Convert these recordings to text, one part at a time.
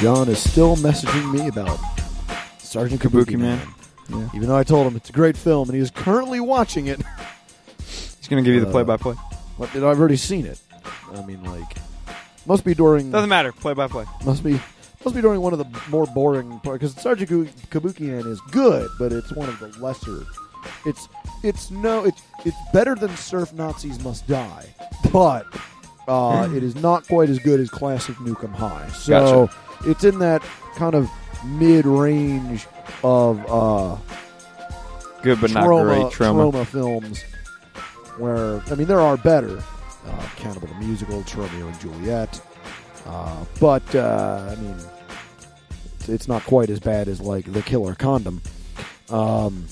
John is still messaging me about Sergeant Kabuki, Kabuki Man. Man. Even though I told him it's a great film and he is currently watching it. He's going to give you the Uh, play-by-play. I've already seen it? I mean, like, must be during Doesn't matter. Play-by-play. must be must be during one of the more boring parts because Sergeant Kabu- Kabukian is good, but it's one of the lesser. It's it's no it's it's better than Surf Nazis Must Die, but uh, it is not quite as good as Class of Nuke 'Em High. So it's in that kind of mid range of uh, Good, but not great. Troma. Troma films where I mean there are better. Uh, Cannibal the Musical, Tromeo and Juliet, uh, but uh, I mean it's, it's not quite as bad as like The Killer Condom. Um,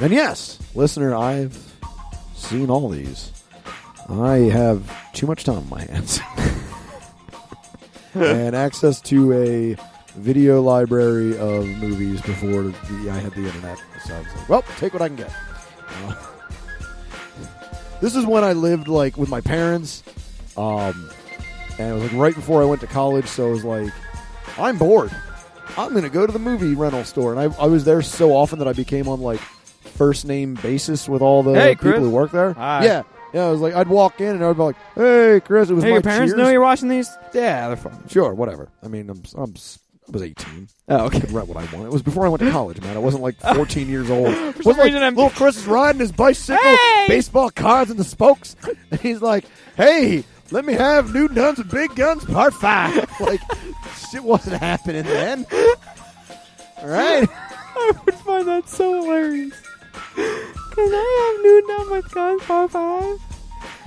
and yes, listener, I've seen all these. I have too much time on my hands and access to a video library of movies before the, I had the internet. So I was like, well, take what I can get. Uh, this is when I lived like with my parents, um, and it was like right before I went to college. So it was like, I'm bored. I'm going to go to the movie rental store, and I, I was there so often that I became on like first name basis with all the Hey, people Chris. who work there. Hi. Yeah, yeah. I was like, I'd walk in and I'd be like, "Hey, Chris, it was Hey, my your parents Cheers. know you're watching these? Yeah, they're fun. Sure, whatever. I mean, I'm, I'm was 18. Oh, I okay. could rent what I wanted. It was before I went to college, man. I wasn't like 14 years old. For some wasn't like reason I'm- little Chris is riding his bicycle, Hey! baseball cards in the spokes, and he's like, "Hey, let me have new guns and big guns, part five. like, shit wasn't happening then. All right. I would find that so hilarious. Can I have new number with guns for five?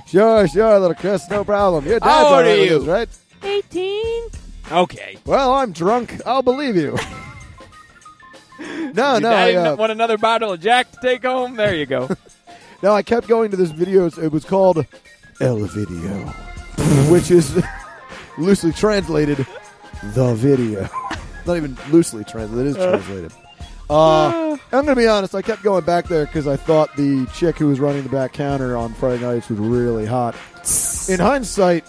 Sure, sure, little Chris, no problem. Your dad's How old all right are with you? this, right? 18. Okay. Well, I'm drunk. I'll believe you. no, Your no, I, uh, want another bottle of Jack to take home? There you go. No, I kept going to this video. It was called El Video, which is loosely translated the video. Not even loosely translated; it is translated. Uh, I'm going to be honest. I kept going back there because I thought the chick who was running the back counter on Friday nights was really hot. In hindsight,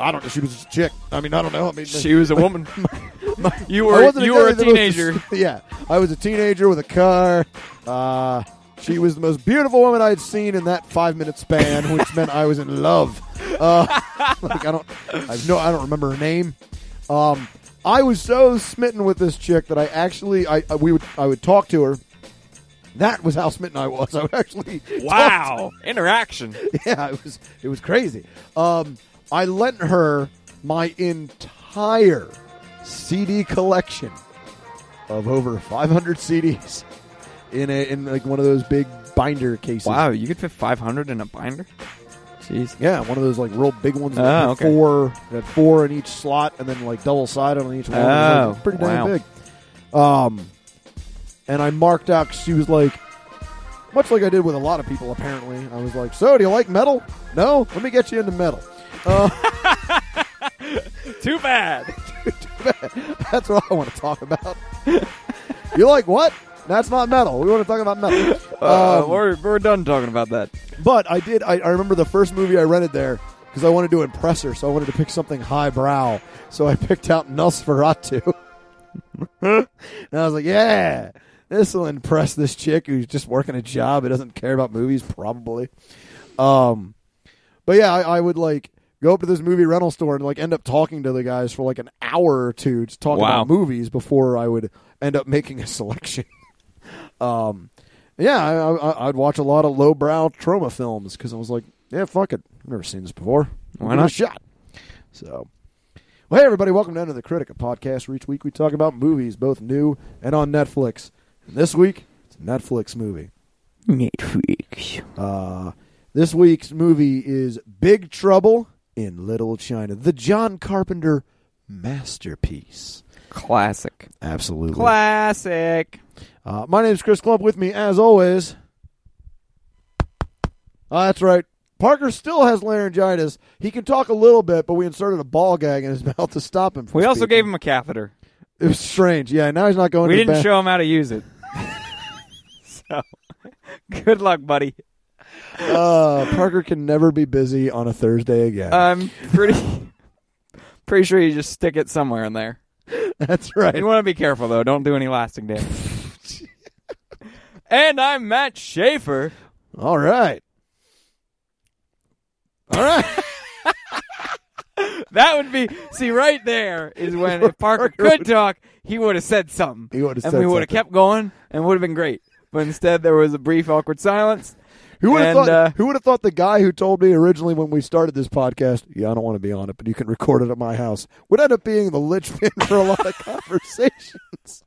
I don't know. She was a chick. I mean, I don't know. I mean, she was a woman. you I were you were a the most- yeah, I was a teenager with a car. Uh, she was the most beautiful woman I'd seen in that five minute span, which meant I was in love. Uh, like I don't, I've no, I don't remember her name. Um, I was so smitten with this chick that I actually, I, I we would, I would talk to her. That was how smitten I was. I would actually, talk to Wow. Interaction. yeah, it was it was crazy. Um, I lent her my entire CD collection of over 500 CDs in a in like one of those big binder cases. Wow, you could fit 500 in a binder? Jeez. Yeah, one of those like real big ones. that Oh, had okay. Four, that four in each slot, and then like double sided on each one. Oh, pretty damn wow. big. Um, and I marked out. she was like, much like I did with a lot of people. Apparently, I was like, "So, do you like metal? No, let me get you into metal." Uh, Too bad. that's what I want to talk about. You're like what? That's not metal. We want to talk about metal. Uh, Um, we're, we're done talking about that. But I did. I, I remember the first movie I rented there because I wanted to impress her, so I wanted to pick something highbrow. So I picked out Nosferatu, and I was like, "Yeah, this will impress this chick who's just working a job and doesn't care about movies, probably." Um, but yeah, I, I would like go up to this movie rental store and like end up talking to the guys for like an hour or two, to talk Wow. about movies before I would end up making a selection. um, yeah, I, I, I'd watch a lot of lowbrow Troma films because I was like, yeah, fuck it, I've never seen this before. Why give a not? shot. So, well, hey everybody, welcome down to the Critica podcast. Where each week we talk about movies, both new and on Netflix. And this week, it's a Netflix movie. Netflix. Uh, this week's movie is Big Trouble in Little China, the John Carpenter masterpiece. Classic. Absolutely. Classic. Uh, my name's Chris Clump. With me, as always. Oh, that's right. Parker still has laryngitis. He can talk a little bit, but we inserted a ball gag in his mouth to stop him. From We also gave him a catheter. It was strange. Yeah, now he's not going. To We didn't show him how to use it. so, good luck, buddy. Uh, Parker can never be busy on a Thursday again. I'm pretty pretty sure you just stick it somewhere in there. That's right. You want to be careful though. Don't do any lasting damage. and I'm Matt Schaefer. All right. All right. That would be see right there is when if Parker could talk, he would have said something. He would have and said we would have something. kept going and would have been great. But instead there was a brief awkward silence. Who would have thought? uh, who would have thought the guy who told me originally when we started this podcast, "Yeah, I don't want to be on it, but you can record it at my house," would end up being the linchpin for a lot of conversations.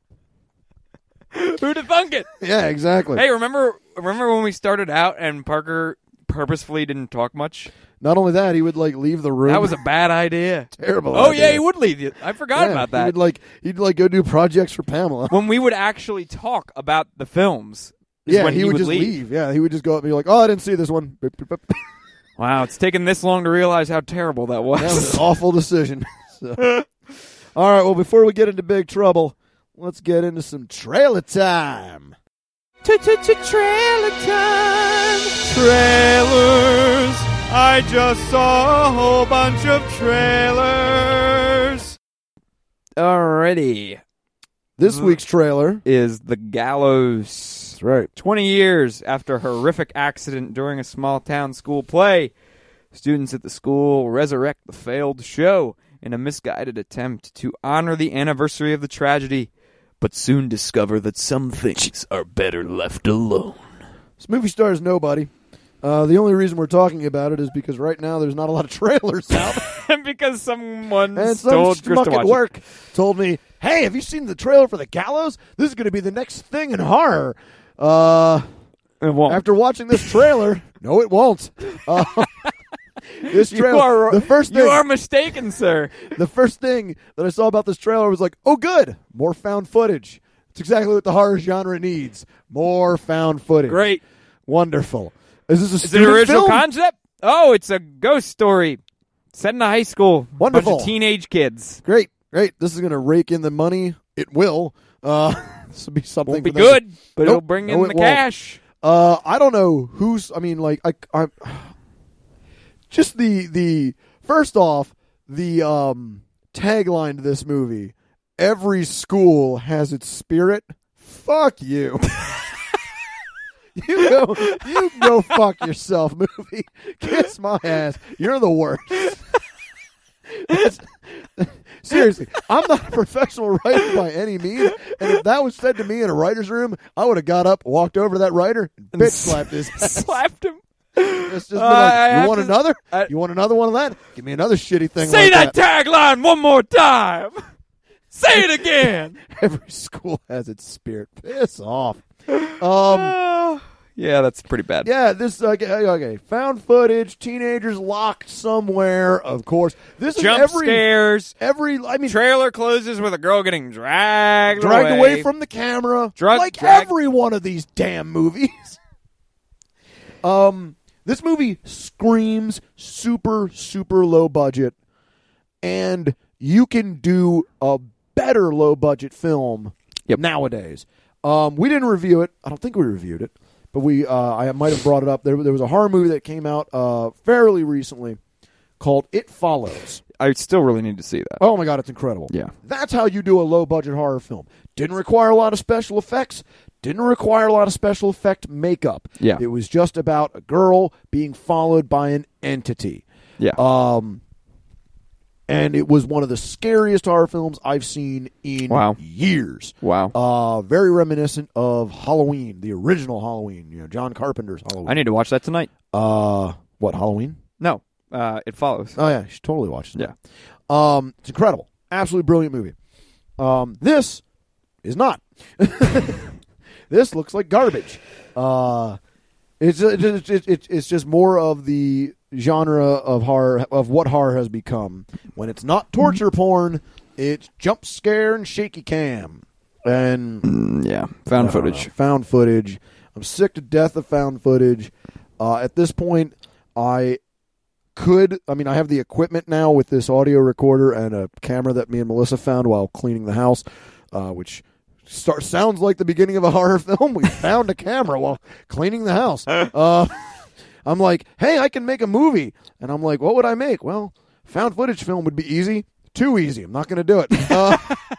Who'd have thunk it? Yeah, exactly. Hey, remember remember when we started out and Parker purposefully didn't talk much? Not only that, he would like leave the room. That was a bad idea. terrible. Oh idea. yeah, he would leave you. I forgot Yeah, about that. would like he'd like go do projects for Pamela. when we would actually talk about the films. Is yeah, when he, would, just leave. Yeah, he would just go up and be like, "Oh, I didn't see this one." Wow, it's taken this long to realize how terrible that was. That was an awful decision. So. All right, well, before we get into big trouble, let's get into some trailer time. Trailer time. Trailers. I just saw a whole bunch of trailers. Already This Mm. week's trailer. is the gallows. That's right. 20 years after a horrific accident during a small town school play, students at the school resurrect the failed show in a misguided attempt to honor the anniversary of the tragedy, but soon discover that some things are better left alone. This movie stars nobody. Uh, the only reason we're talking about it is because right now there's not a lot of trailers out. And because someone and some Chris to at watch work told me, "Hey, have you seen the trailer for The Gallows? This is going to be the next thing in horror." Uh, it. Won't. after watching this trailer, no, it won't. Uh, this trailer, are, the first you thing, are mistaken, sir. the first thing that I saw about this trailer was like, "Oh, good, more found footage." It's exactly what the horror genre needs: more found footage. Great. wonderful. Is this a Is it an original film? concept? Oh, it's a ghost story set in a high school. Wonderful. Bunch of teenage kids. Great, great. This is going to rake in the money. It will. Uh, this will be something. Won't be them to- good, but Nope. it'll bring No, in the cash. Uh, I don't know who's. I mean, like, I, I, just the the first off the um tagline to this movie. Every school has its spirit. Fuck you. you go. You go. Fuck yourself, movie. Kiss my ass. You're the worst. Seriously, I'm not a professional writer by any means, and if that was said to me in a writer's room, I would have got up, walked over to that writer, and bitch slapped his ass. Slapped him. It's just Uh, like, you want to- another? I- you want another one of that? Give me another shitty thing. Say like that, tagline one more time. Say it again. Every school has its spirit. Piss off. Um. Oh, yeah, that's pretty bad. Yeah, this okay, okay. Found footage, teenagers locked somewhere. Of course, this Jump is every scares. every. I mean, Trailer closes with a girl getting dragged, dragged away from the camera, Drug- like drag- every one of these damn movies. um, this movie screams super super low budget, and you can do a better low budget film Yep. nowadays. Um, we didn't review it. I don't think we reviewed it, but we uh, I might have brought it up. There, there was a horror movie that came out uh, fairly recently called It Follows. I still really need to see that. Oh my god, it's incredible. Yeah. That's how you do a low budget horror film. Didn't require a lot of special effects, didn't require a lot of special effect makeup. Yeah. It was just about a girl being followed by an entity. Yeah. Um and it was one of the scariest horror films I've seen in Wow. years. wow. Uh very reminiscent of Halloween, the original Halloween, you know, John Carpenter's Halloween. I need to watch that tonight. uh what, Halloween? No, uh, it follows. Oh yeah, you should totally watch it. Yeah. Um, it's incredible. Absolutely brilliant movie. Um, this is not. this looks like garbage. Uh, it's it's, it's it's just more of the genre of horror of what horror has become. When it's not torture porn, it's jump scare and shaky cam and Mm, yeah, found footage. know, found footage. I'm sick to death of found footage. Uh, at this point, I could. I mean, I have the equipment now with this audio recorder and a camera that me and Melissa found while cleaning the house, uh, which. Start, sounds like the beginning of a horror film. We found a camera while cleaning the house. Uh, I'm like, hey, I can make a movie. And I'm like, what would I make? Well, found footage film would be easy. Too easy. I'm not going to do it. Uh,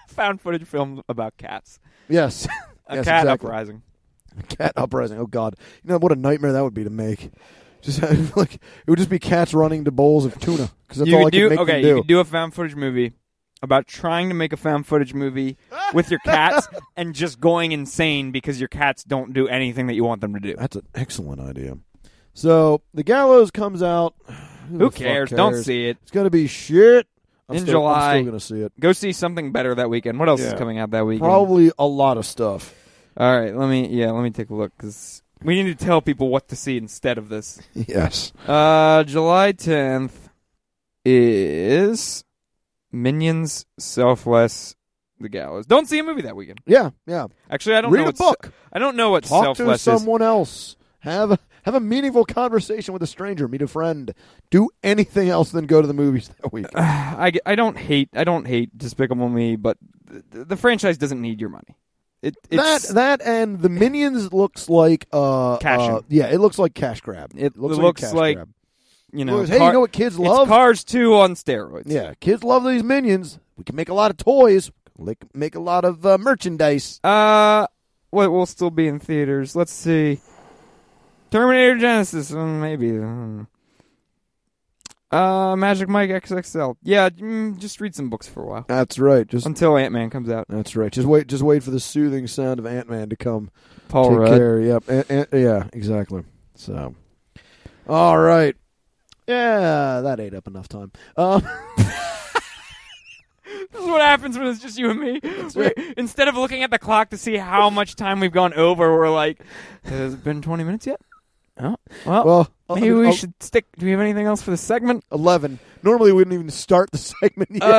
Found footage film about cats. yes. A Yes, cat exactly. uprising. A cat uprising. Oh God. You know what a nightmare that would be to make. Just like it would just be cats running to bowls of tuna because that's you all I could do make okay. them You could do a found footage movie about trying to make a found footage movie with your cats and just going insane because your cats don't do anything that you want them to do. That's an excellent idea. So the gallows comes out. Who, Who the fuck cares? Don't see it. It's gonna be shit. I'm In still, July. I'm still gonna see it. Go see something better that weekend. What else is Yeah. coming out that weekend? Probably a lot of stuff. All right, let me yeah, let me take a look because we need to tell people what to see instead of this. Yes. Uh, July tenth is Minions, Selfless, The Gallows. Don't see a movie that weekend. Yeah. Yeah. Actually, I don't Read know. a book. I don't know what Talk to Selfless is. someone else. Have a, have a meaningful conversation with a stranger. Meet a friend. Do anything else than go to the movies that week. I, I don't hate I don't hate Despicable Me, but the, the franchise doesn't need your money. It that it's, that and the minions looks like uh, Cash uh yeah it looks like cash grab It looks looks like, cash like grab. You know. Hey car- you know what kids love Cars two on steroids. yeah kids love these minions we can make a lot of toys like make a lot of uh, merchandise Uh, what will still be in theaters? Let's see. Terminator Genisys, mm, maybe. mm. Uh, Magic Mike XXL. Yeah, mm, just read some books for a while that's right just until Ant Man comes out. that's right just wait just wait for the soothing sound of ant-man to come Paul take Rudd. care yep Ant- Ant- yeah exactly so all right yeah that ate up enough time um This is what happens when it's just you and me. We-. Instead of looking at the clock to see how much time we've gone over, we're like, "Has it been twenty minutes yet?" Oh, well, well maybe uh, we uh, should stick. Do we have anything else for the segment? 11 normally we wouldn't even start the segment yet. Uh,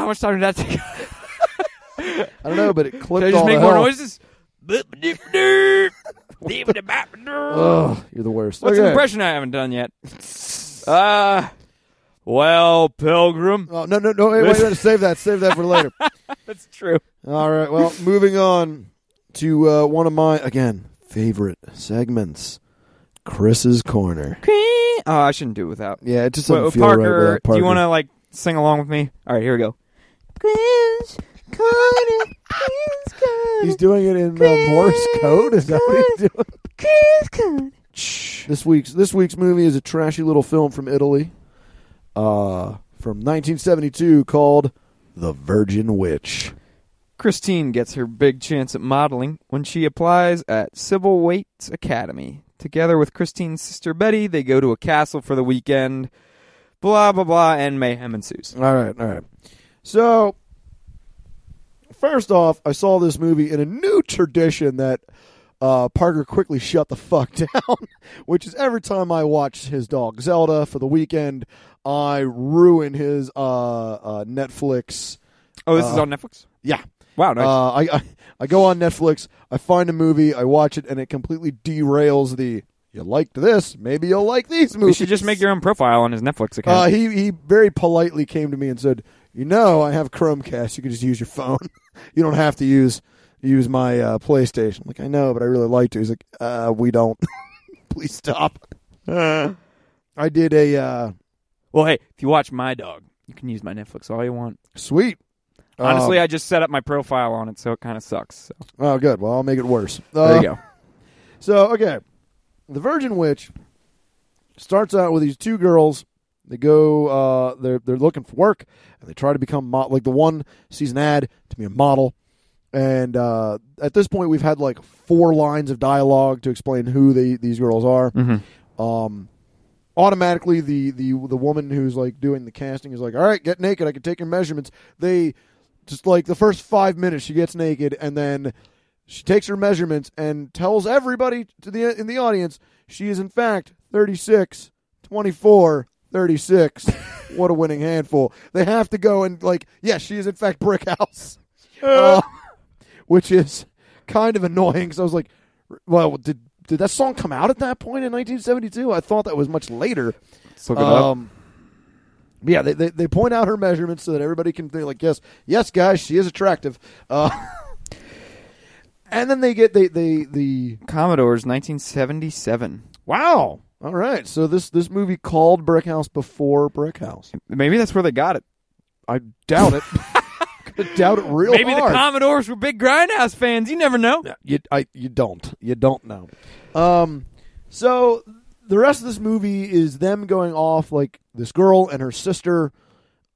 how much time did that take? I don't know, but it clipped Did I just all make more hell. noises? Ugh, you're the worst. What's an okay. impression I haven't done yet? Uh, well, Pilgrim. Oh, no, no, no. Wait, wait, wait, save that. Save that for later. That's true. All right. Well, moving on to uh, one of my, again, favorite segments Chris's Corner. Oh, I shouldn't do it without. Yeah, it just doesn't Well, feel Parker, right without do you want to like sing along with me? All right, here we go. He's doing it in uh, Morse code. Is that what he's doing? This week's this week's movie is a trashy little film from Italy, uh, from 1972 called The Virgin Witch. Christine gets her big chance at modeling when she applies at Sybil Waite's Academy. Together with Christine's sister Betty, they go to a castle for the weekend. Blah blah blah, and mayhem ensues. All right, all right. So, first off, I saw this movie in a new tradition that uh, Parker quickly shut the fuck down, which is every time I watch his dog Zelda for the weekend, I ruin his uh, uh, Netflix. Oh, this is Uh, on Netflix. Yeah, Wow, nice. uh, I, I I go on Netflix, I find a movie, I watch it, and it completely derails the. You liked this? Maybe you'll like these movies. you should just make your own profile on his Netflix account. Uh, he he very politely came to me and said, "You know, I have Chromecast. You can just use your phone. you don't have to use use my uh, PlayStation." I'm like, I know, but I really like to. He's like, uh, "We don't. Please stop." I did a uh, well, hey, if you watch My Dog, you can use my Netflix all you want. sweet. Honestly, Um, I just set up my profile on it, so it kind of sucks. So. oh, good. Well, I'll make it worse. There Uh, you go. So okay, the Virgin Witch starts out with these two girls. They go. Uh, they're they're looking for work, and they try to become mo- like the one sees an ad to be a model. And uh, at this point, we've had like four lines of dialogue to explain who they, these girls are. Mm-hmm. Um, automatically, the the the woman who's like doing the casting is like, "All right, get naked. I can take your measurements." They just like the first five minutes, she gets naked, and then she takes her measurements and tells everybody to the in the audience she is in fact 36, 24, 36. what a winning handful. They have to go and like, yes, she is in fact Brick House. Uh, which is kind of annoying cuz I was like, well, did did that song come out at that point in 1972? I thought that was much later. Let's look it. Um, but yeah, they, they they point out her measurements so that everybody can think like, yes, yes, guys, she is attractive. Uh, and then they get they they the Commodores, 1977. wow. All right, so this this movie called Brick House before Brick House. Maybe that's where they got it. I doubt it. I doubt it real Maybe hard. the Commodores were big Grindhouse fans. You never know. Yeah, you I you don't you don't know. Um, so the rest of this movie is them going off like this girl and her sister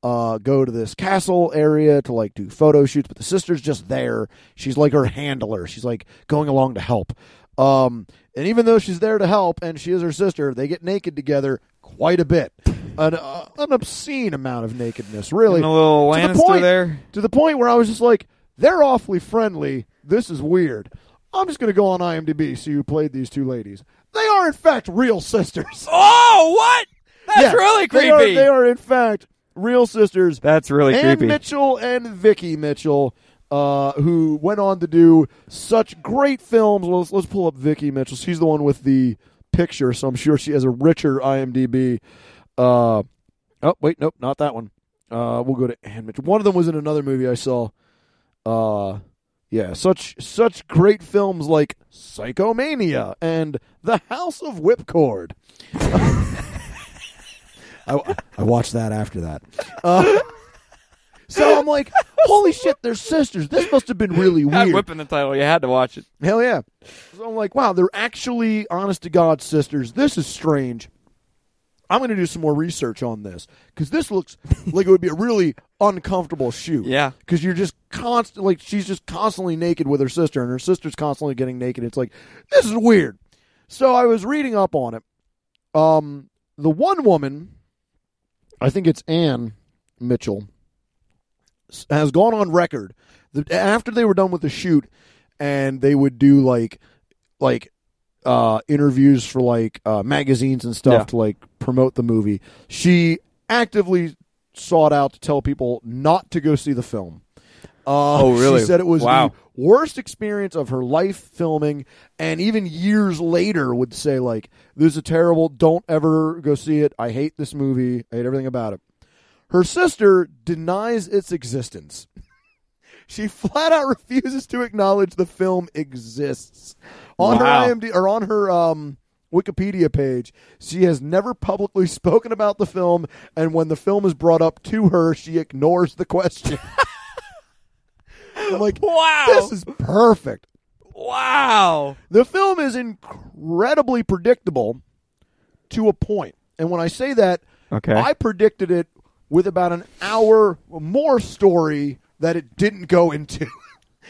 uh go to this castle area to like do photo shoots, but the sister's just there. She's like her handler. She's like going along to help. Um, and even though she's there to help and she is her sister, they get naked together quite a bit. An, uh, an obscene amount of nakedness, really And a little To the point- there. to the point where I was just like, they're awfully friendly. This is weird. I'm just going to go on IMDb, see who played these two ladies. They are, in fact, real sisters. Oh, what? That's Yeah, really they are- creepy. They are, in fact, real sisters. That's really Ann creepy. Mitchell and Vicky Mitchell, uh, who went on to do such great films. Let's, let's pull up Vicky Mitchell. She's the one with the picture, so I'm sure she has a richer IMDb. Uh, oh, wait, nope, not that one. Uh, we'll go to Ann Mitchell. One of them was in another movie I saw. Uh, yeah, such such great films like Psychomania and The House of Whipcord. I, I watched that after that. Uh, so I'm like, holy shit, they're sisters. This must have been really weird. whip in the title. You had to watch it. Hell yeah. So I'm like, wow, they're actually honest to God sisters. This is strange. I'm going to do some more research on this because this looks like it would be a really uncomfortable shoot. Yeah. Because you're just constant, like, she's just constantly naked with her sister, and her sister's constantly getting naked. It's like, this is weird. So I was reading up on it. Um, the one woman, I think it's Anne Mitchell, has gone on record that after they were done with the shoot, and they would do like, like, uh, interviews for like uh, magazines and stuff Yeah. to like promote the movie. She actively sought out to tell people not to go see the film. Uh, Oh, really? She said it was Wow. the worst experience of her life filming, and even years later would say like, "This is a terrible. Don't ever go see it. I hate this movie. I hate everything about it." Her sister denies its existence. She flat out refuses to acknowledge the film exists. On Wow. her IMD or on her um, Wikipedia page, she has never publicly spoken about the film, and when the film is brought up to her, she ignores the question. I'm like, Wow. this is perfect. wow. The film is incredibly predictable to a point. And when I say that, Okay. I predicted it with about an hour more story that it didn't go into.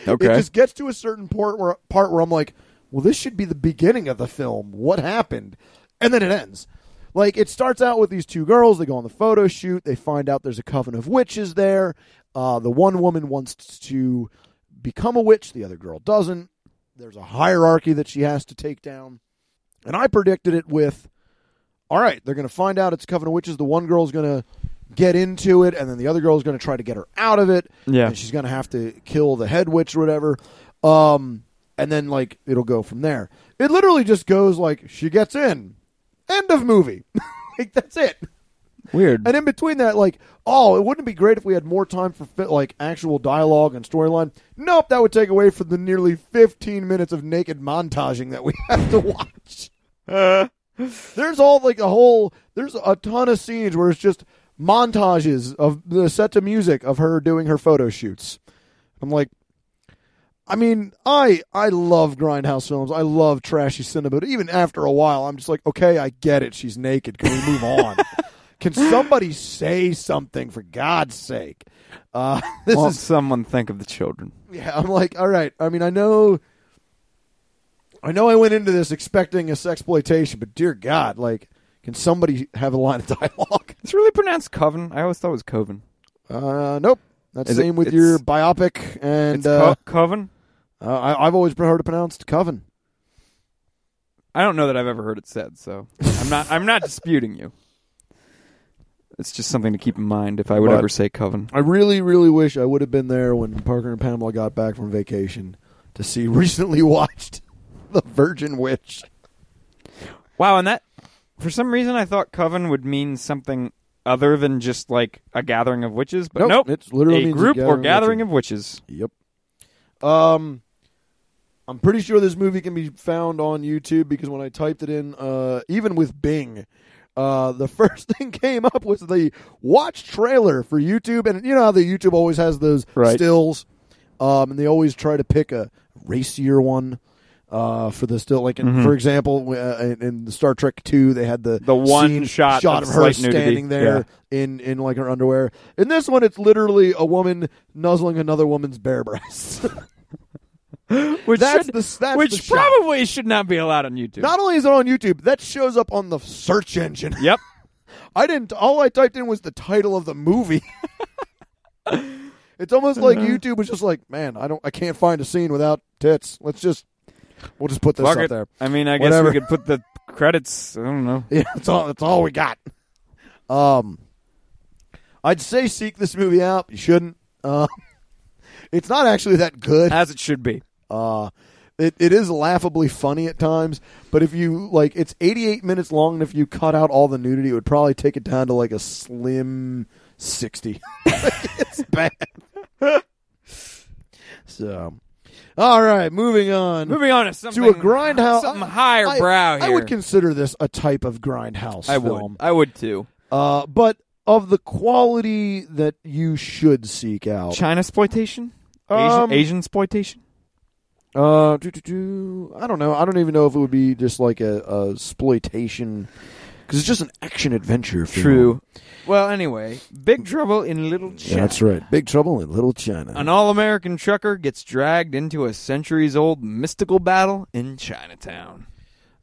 Okay. It just gets to a certain part where part where I'm like, well, this should be the beginning of the film. What happened? And then it ends. Like it starts out with these two girls. They go on the photo shoot. They find out there's a coven of witches there. Uh, the one woman wants to become a witch. The other girl doesn't. There's a hierarchy that she has to take down. And I predicted it with, all right, they're going to find out it's a coven of witches. The one girl's going to get into it, and then the other girl's going to try to get her out of it Yeah. and she's gonna have to kill the head witch or whatever. Um, and then like it'll go from there. It literally just goes like she gets in, end of movie. like that's it. Weird. And in between that, like, oh, it wouldn't be great if we had more time for fit, like actual dialogue and storyline. Nope, that would take away from the nearly 15 minutes of naked montaging that we have to watch. There's all like a whole. There's a ton of scenes where it's just montages of the set to music of her doing her photo shoots. I'm like, I mean, I I love grindhouse films. I love trashy cinema. But even after a while, I'm just like, okay, I get it. She's naked. Can we move on? Can somebody say something for God's sake? Uh, this Won't is someone think of the children? yeah. I'm like, all right. I mean, I know, I know, I went into this expecting a sexploitation, but dear God, like, can somebody have a line of dialogue? It's really pronounced Coven. I always thought it was Coven. Uh, nope. That's the it- same with your biopic, and it's uh, Co- Coven. uh, I, I've always heard it pronounced Coven. I don't know that I've ever heard it said, so I'm not. I'm not disputing you. It's just something to keep in mind if I would But- ever say Coven. I really, really wish I would have been there when Parker and Pamela got back from vacation to see recently watched The Virgin Witch. Wow, and that for some reason I thought coven would mean something other than just like a gathering of witches, but nope, It's literally a group or gathering gathering of of witches. Yep. Um, I'm pretty sure this movie can be found on YouTube because when I typed it in, uh, even with Bing, uh, the first thing came up was the watch trailer for YouTube, and you know how the YouTube always has those Right. stills, um, and they always try to pick a racier one. Uh, for the still, like in, Mhm. for example, uh, in, in Star Trek Two, they had the The one scene- shot shot of of her slight nudity. standing there in in like her underwear. In this one, it's literally a woman nuzzling another woman's bare breasts. Which that's should- the that's which shot. probably should not be allowed on YouTube. Not only is it on YouTube, that shows up on the search engine. yep. I didn't. All I typed in was the title of the movie. it's almost like Uh-huh. YouTube was just like, man, I don't, I can't find a scene without tits. Let's just, we'll just put this Fuck up it. there. I mean, I Whatever. guess we could put the credits. I don't know. Yeah, that's all. That's all we got. Um, I'd say seek this movie out. You shouldn't. Uh, it's not actually that good. As it should be. Uh, it, it is laughably funny at times, but if you like, it's 88 minutes long, and if you cut out all the nudity, it would probably take it down to like a slim 60. it's bad. so, all right, moving on Moving on to something to a grindhouse. something higher I, brow I here. would consider this a type of grindhouse I film, would. I would too. uh, but of the quality that you should seek out. China exploitation. Um, Asian, Asian exploitation. Uh, I don't know. I don't even know if it would be just like a, a exploitation because it's just an action adventure film. True. Well, anyway, Big Trouble in Little China. Yeah, that's right. Big Trouble in Little China. An all-American trucker gets dragged into a centuries-old mystical battle in Chinatown.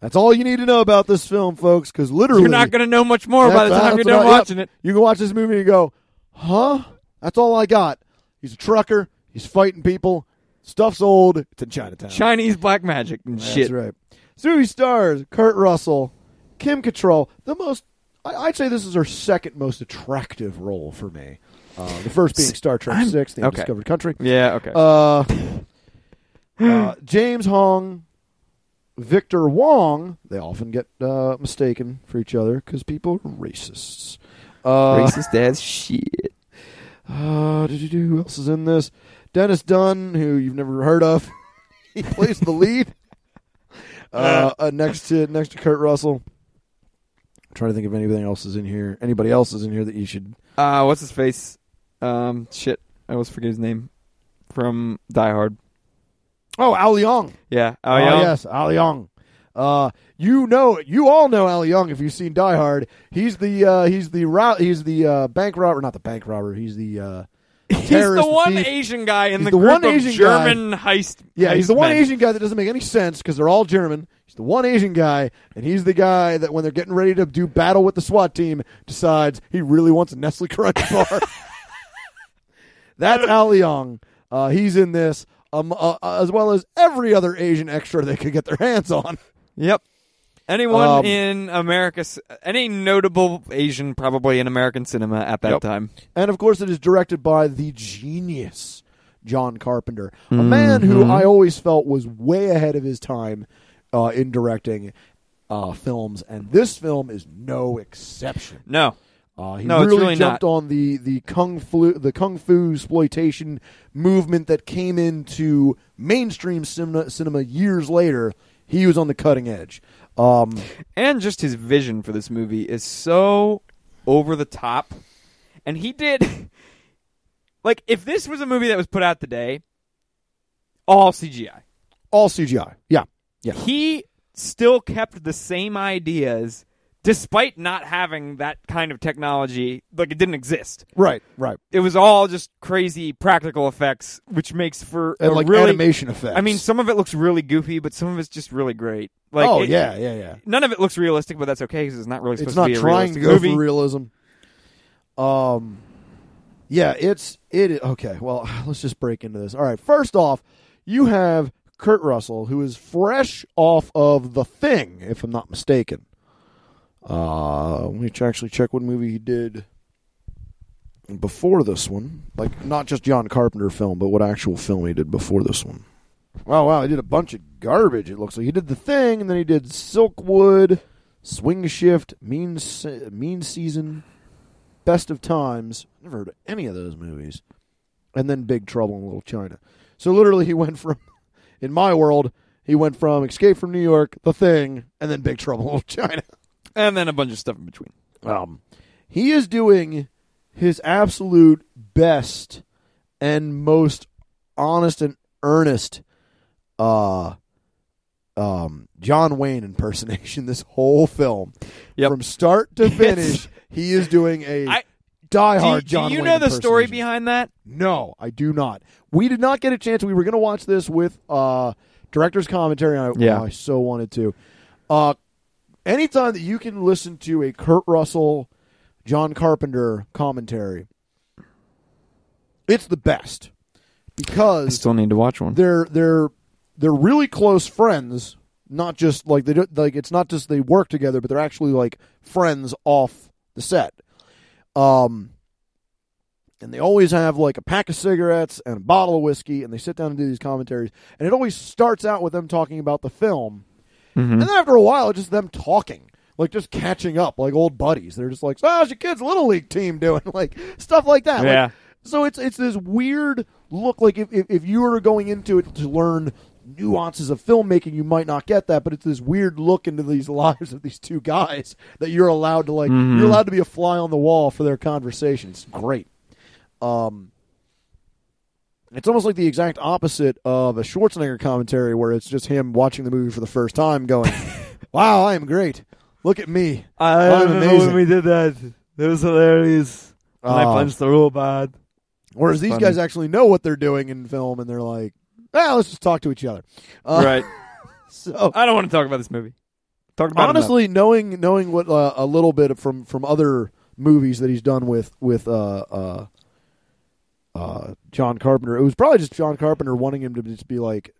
That's all you need to know about this film, folks. Because literally, You're not going to know much more by the time you're done I- yep. watching it. you can watch this movie and go, "Huh?" That's all I got. He's a trucker. He's fighting people. Stuff's old. It's in Chinatown. Chinese black magic and That's shit. That's right. This movie stars Kurt Russell, Kim Cattrall. The most, I, I'd say, this is her second most attractive role for me. Uh, the first being Star Trek I'm- Six: The okay. Undiscovered Country. Yeah. Okay. Uh, uh, James Hong, Victor Wong. They often get uh, mistaken for each other because people are racists. Uh, Racist as shit. uh, did you do who else is in this? Dennis Dun, who you've never heard of. he plays the lead. Uh, uh, next to next to Kurt Russell. I'm trying to think if anything else is in here. Anybody else is in here that you should? Uh, what's his face? Um, shit. I always forget his name from Die Hard. Oh, Al Leong. Yeah. Oh, Oh, yeah. yes, Al Leong. Uh, you know, you all know Al Leong if you've seen Die Hard. He's the uh, he's the ro- he's the uh, bank robber, not the bank robber. He's the uh, He's the one thief. Asian guy in He's the, the one Asian German heist. Yeah, he's the one men. Asian guy that doesn't make any sense because they're all German. He's the one Asian guy, and he's the guy that when they're getting ready to do battle with the SWAT team, decides he really wants a Nestle Crunch bar. That's Al Leong. Uh, he's in this, um, uh, uh, as well as every other Asian extra they could get their hands on. Yep. Anyone Um, in America, any notable Asian probably in American cinema at that Yep. time. And of course, it is directed by the genius John Carpenter, a man who. I always felt was way ahead of his time uh, in directing uh, films, and this film is no exception. No. Uh, he No, really really jumped not. on the the kung fu the kung fu exploitation movement that came into mainstream cinema, cinema years later. He was on the cutting edge. Um, And just his vision for this movie is so over the top. And he did like if this was a movie that was put out today, all CGI. all CGI. Yeah, yeah. He still kept the same ideas despite not having that kind of technology like it didn't exist. Right, right. It was all just crazy practical effects which makes for And a like really animation effects. I mean some of it looks really goofy but some of it's just really great. Like oh it- yeah, yeah, yeah. None of it looks realistic, but that's okay because it's not really supposed it's not to be trying to go movie. for realism. Um, yeah, it's it. Okay, well, let's just break into this. All right, first off, you have Kurt Russell, who is fresh off of The Thing, if I'm not mistaken. Uh, let me actually check what movie he did before this one. Like, not just John Carpenter film, but what actual film he did before this one. Wow, wow, he did a bunch of garbage. It looks like he did The Thing, and then he did Silkwood, Swing Shift, Mean Se- Mean Season, Best of Times. Never heard of any of those movies. And then Big Trouble in Little China. So literally, he went from, in my world, he went from Escape from New York, The Thing, and then Big Trouble in China. and then a bunch of stuff in between. Um, he is doing his absolute best and most honest and earnest uh um John Wayne impersonation this whole film. Yep. From start to finish, he is doing a I- diehard do, John do you Wayne know the story behind that? No, I do not. We did not get a chance. We were going to watch this with uh, director's commentary. And I, Yeah. oh, I so wanted to. Uh, anytime that you can listen to a Kurt Russell, John Carpenter commentary, it's the best because I still need to watch one. they're they're they're really close friends. Not just like they don't like it's not just they work together, but they're actually like friends off the set. Um, and they always have like a pack of cigarettes and a bottle of whiskey, and they sit down and do these commentaries. And it always starts out with them talking about the film, Mhm. and then after a while, it's just them talking, like just catching up, like old buddies. They're just like, "So how's your kids' little league team doing?" like stuff like that. Like, Yeah. so it's it's this weird look. Like if, if if you were going into it to learn nuances of filmmaking, you might not get that. But it's this weird look into these lives of these two guys that you're allowed to like. Mhm. You're allowed to be a fly on the wall for their conversations. Great. Um, it's almost like the exact opposite of a Schwarzenegger commentary, where it's just him watching the movie for the first time, going, "Wow, I am great. Look at me." I remember amazing. when we did that. It was hilarious. And I Uh, punched the robot. Whereas these funny. guys actually know what they're doing in film, and they're like, "Ah, let's just talk to each other." Uh, right. So I don't want to talk about this movie. Talk about it honestly, knowing knowing what uh, a little bit from from other movies that he's done with with uh, uh, uh, John Carpenter, it was probably just John Carpenter wanting him to just be like,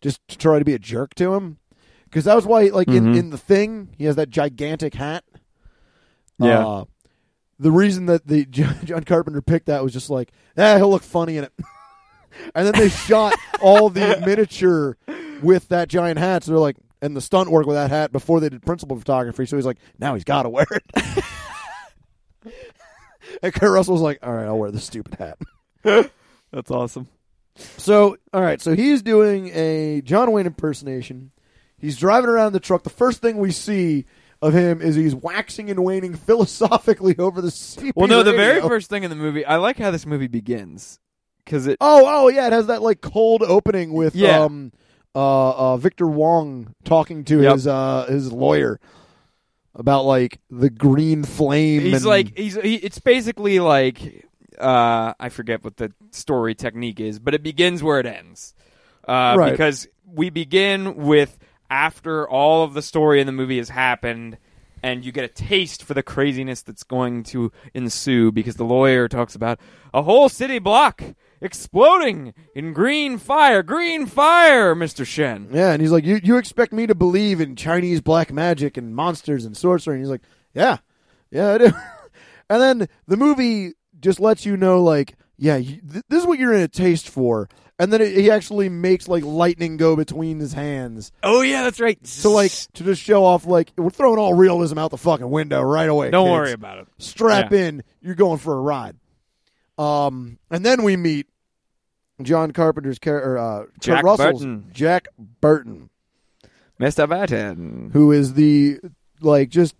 just to try to be a jerk to him, because that was why, like in Mhm. in the thing, he has that gigantic hat. Yeah. Uh, the reason that the John Carpenter picked that was just like, eh, he'll look funny in it. and then they shot all the miniature with that giant hat. So they're like, and the stunt work with that hat before they did principal photography. So he's like, now he's got to wear it. and Kurt Russell's like, all right, I'll wear this stupid hat. That's awesome. So, all right, so he's doing a John Wayne impersonation. He's driving around the truck. The first thing we see of him is he's waxing and waning philosophically over the CB Well, no, the very first thing in the movie, I like how this movie begins because it. Oh, oh yeah, it has that like cold opening with Yeah. um uh uh Victor Wong talking to Yep. his uh his lawyer about like the green flame. He's and- like he's. He, it's basically like uh, I forget what the story technique is, but it begins where it ends. Uh, Right. Because we begin with after all of the story in the movie has happened, and you get a taste for the craziness that's going to ensue. Because the lawyer talks about a whole city block exploding in green fire, green fire, Mister Shen. yeah, and he's like, you you expect me to believe in Chinese black magic and monsters and sorcery? And he's like, yeah, yeah, I do. and then the movie just lets you know, like, yeah, you, th- this is what you're in a taste for. And then it, he actually makes like lightning go between his hands. Oh yeah, that's right. So like to just show off, like we're throwing all realism out the fucking window right away. don't kids. worry about it. strap Yeah. in. You're going for a ride. Um, and then we meet John Carpenter's character, uh, Kurt Jack Russell's Burton. Jack Burton, Mr. Batten. who is the like just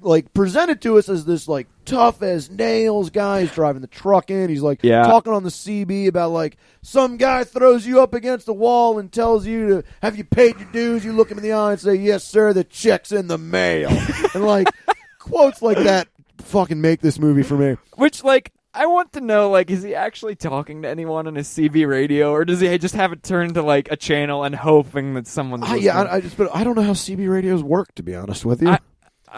like presented to us as this like tough as nails guy. He's driving the truck in. He's like Yeah. talking on the CB about like some guy throws you up against the wall and tells you to have you paid your dues. You look him in the eye and say, "Yes, sir. The check's in the mail." and like quotes like that fucking make this movie for me. Which, like, I want to know, like, is he actually talking to anyone on his CB radio, or does he just have it turned to like a channel and hoping that someone's? I, yeah. I, I just but I don't know how CB radios work to be honest with you. I-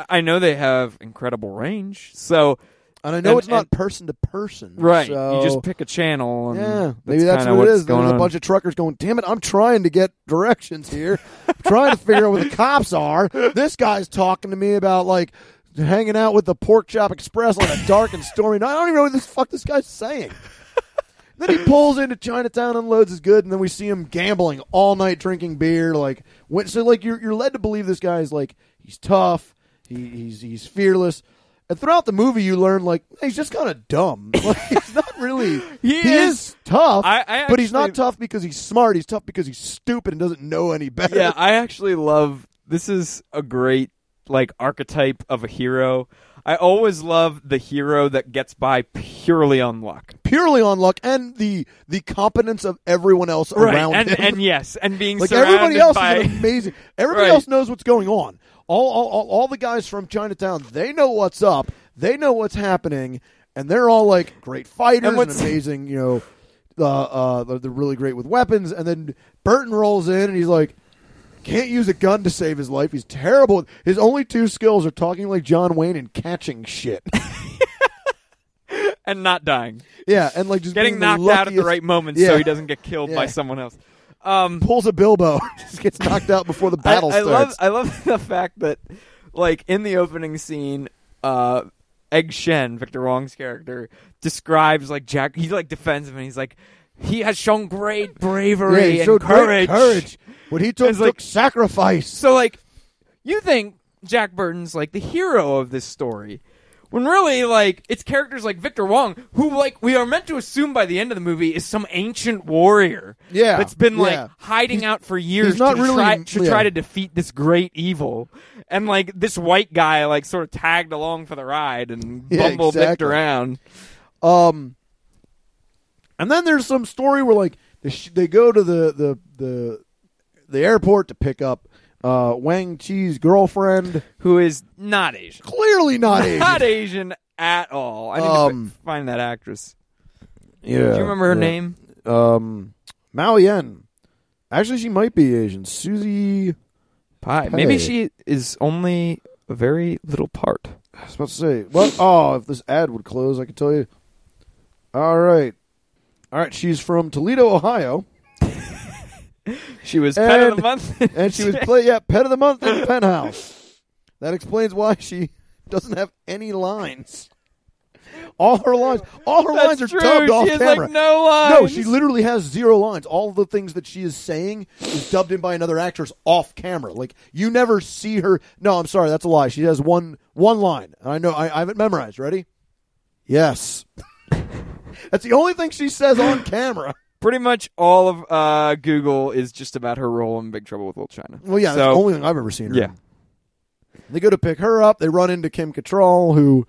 I, know they have incredible range, so and I know and- it's not and- person to person. right, so- you just pick a channel. And Yeah, maybe that's what it is. There's a bunch of truckers going, "Damn it, I'm trying to get directions here. I'm trying to figure out where the cops are." This guy's talking to me about like hanging out with the Pork Chop Express on a dark and stormy night. I don't even know what this fuck this guy's saying. Then he pulls into Chinatown, unloads his good, and then we see him gambling all night, drinking beer. Like, so like you're you're led to believe this guy is like he's tough, he, he's he's fearless. And throughout the movie, you learn like he's just kind of dumb. Like, he's not really. He he is- is tough, I- I but he's not tough because he's smart. He's tough because he's stupid and doesn't know any better. yeah, I actually love this is a great like archetype of a hero. I always love the hero that gets by purely on luck. purely on luck and the the competence of everyone else around and him. and yes, and being like surrounded everybody else by is amazing. Everybody Right. else knows what's going on. All, all all all the guys from Chinatown, they know what's up. They know what's happening, and they're all like great fighters And and, amazing. You know, uh, uh, they're really great with weapons. And then Burton rolls in, and he's like. Can't use a gun to save his life. He's terrible. His only two skills are talking like John Wayne and catching shit. and not dying, yeah, and like just getting knocked out at the right moment Yeah. so he doesn't get killed by someone else. Um, Pulls a Bilbo, just gets knocked out before the battle I, I love starts. I love the fact that like in the opening scene, uh Egg Shen, Victor Wong's character, describes like Jack he like defends him and he's like he has shown great bravery Yeah, he and courage. great courage. What he took like- took sacrifice. So like you think Jack Burton's like the hero of this story. When really, like, it's characters like Victor Wong, who, like, we are meant to assume by the end of the movie is some ancient warrior. Yeah, That's been, yeah. like, hiding out for years not to, really- try, to yeah. try to defeat this great evil. And, like, this white guy, like, sort of tagged along for the ride and Yeah, bumbled exactly. Victor around. Um, and then there's some story where like they, sh- they go to the the the the airport to pick up uh, Wang Chi's girlfriend. Who is not Asian. Clearly not Asian. Not Asian at all. I need Um, to find that actress. yeah. Do you remember her yeah. name? Um, Miao Yin. Actually, she might be Asian. Suzee. Pai. Maybe she is only a very little part. I was about to say. What? Oh, if this ad would close, I could tell you. All right. All right. She's from Toledo, Ohio. She was pet of the month, and she was play yeah pet of the month in the penthouse. That explains why she doesn't have any lines. All her lines, all her That's lines are true. dubbed she off has camera. like no lines. no, she literally has zero lines. All the things that she is saying is dubbed in by another actress off camera. Like you never see her. No, I'm sorry, that's a lie. She has one one line. I know. I, I haven't memorized. Ready? Yes. that's the only thing she says on camera. Pretty much all of uh, Google is just about her role in Big Trouble with Little China. Well, yeah, that's the only thing I've ever seen her. Yeah. in. They go to pick her up. They run into Kim Cattrall, who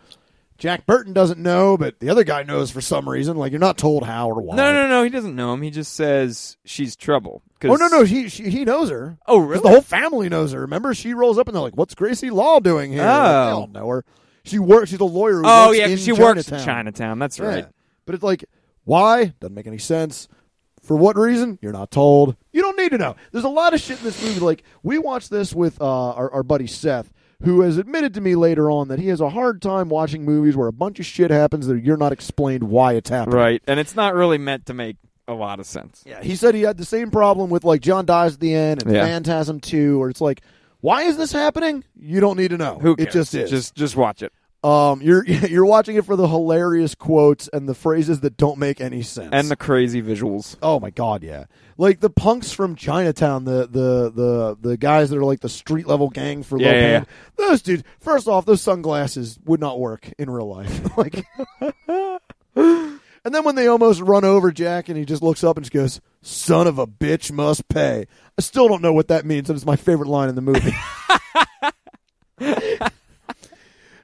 Jack Burton doesn't know, but the other guy knows for some reason. Like you're not told how or why. No, no, no. He doesn't know him. He just says she's trouble. Oh no, no. He she, he knows her. Oh, really? The whole family knows her. Remember, she rolls up and they're like, "What's Gracie Law doing here?" Oh. They all know her. She works. She's a lawyer. Oh yeah, she works in Chinatown. Chinatown. That's Yeah. right. But it's like, why? Doesn't make any sense. For what reason? You're not told. You don't need to know. There's a lot of shit in this movie. Like we watched this with uh, our, our buddy Seth, who has admitted to me later on that he has a hard time watching movies where a bunch of shit happens that you're not explained why it's happening. Right, and it's not really meant to make a lot of sense. Yeah. He said he had the same problem with like John dies at the end and Yeah. Phantasm 2, where it's like, why is this happening? You don't need to know. Who cares? It just is. Just just watch it. Um, you're you're watching it for the hilarious quotes and the phrases that don't make any sense. And the crazy visuals. Oh my god, yeah. Like the punks from Chinatown, the the the the guys that are like the street level gang for Yeah, low yeah. Those dudes. First off, those sunglasses would not work in real life. like And then when they almost run over Jack and he just looks up and just goes, "Son of a bitch must pay." I still don't know what that means, and it's my favorite line in the movie.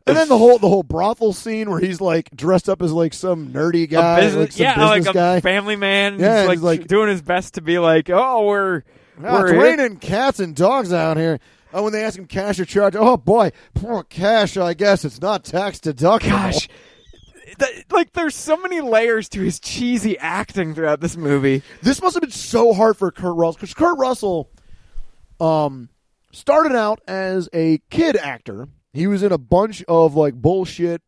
And then the whole the whole brothel scene where he's like dressed up as like some nerdy guy, a business, like some yeah, business like a guy. family man. Yeah, he's like, he's like- doing his best to be like, oh, we're Oh, we're raining cats and dogs out here. Oh, when they ask him cash or charge, oh boy, poor cash. I guess it's not tax deductible. Gosh, Th- like there's so many layers to his cheesy acting throughout this movie. this must have been so hard for Kurt Russell because Kurt Russell, um, started out as a kid actor. He was in a bunch of like bullshit,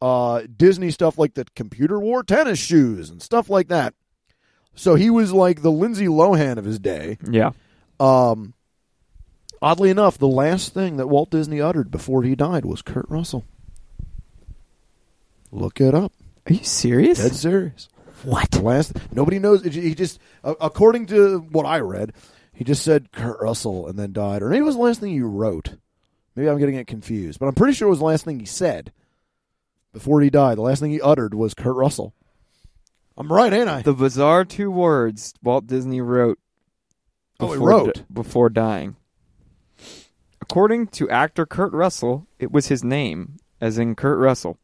uh, Disney stuff like the computer wore tennis shoes and stuff like that. So he was like the Lindsay Lohan of his day. Yeah, Um, oddly enough, the last thing that Walt Disney uttered before he died was Kurt Russell. Look it up. are you serious? Dead serious. What? The last nobody knows. He just, according to what I read, he just said Kurt Russell and then died, or maybe it was the last thing he wrote. Maybe I'm getting it confused, but I'm pretty sure it was the last thing he said before he died. The last thing he uttered was Kurt Russell. I'm right, ain't I? The bizarre two words Walt Disney wrote. Oh, he before wrote. di- before dying. According to actor Kurt Russell, it was his name, as in Kurt Russell.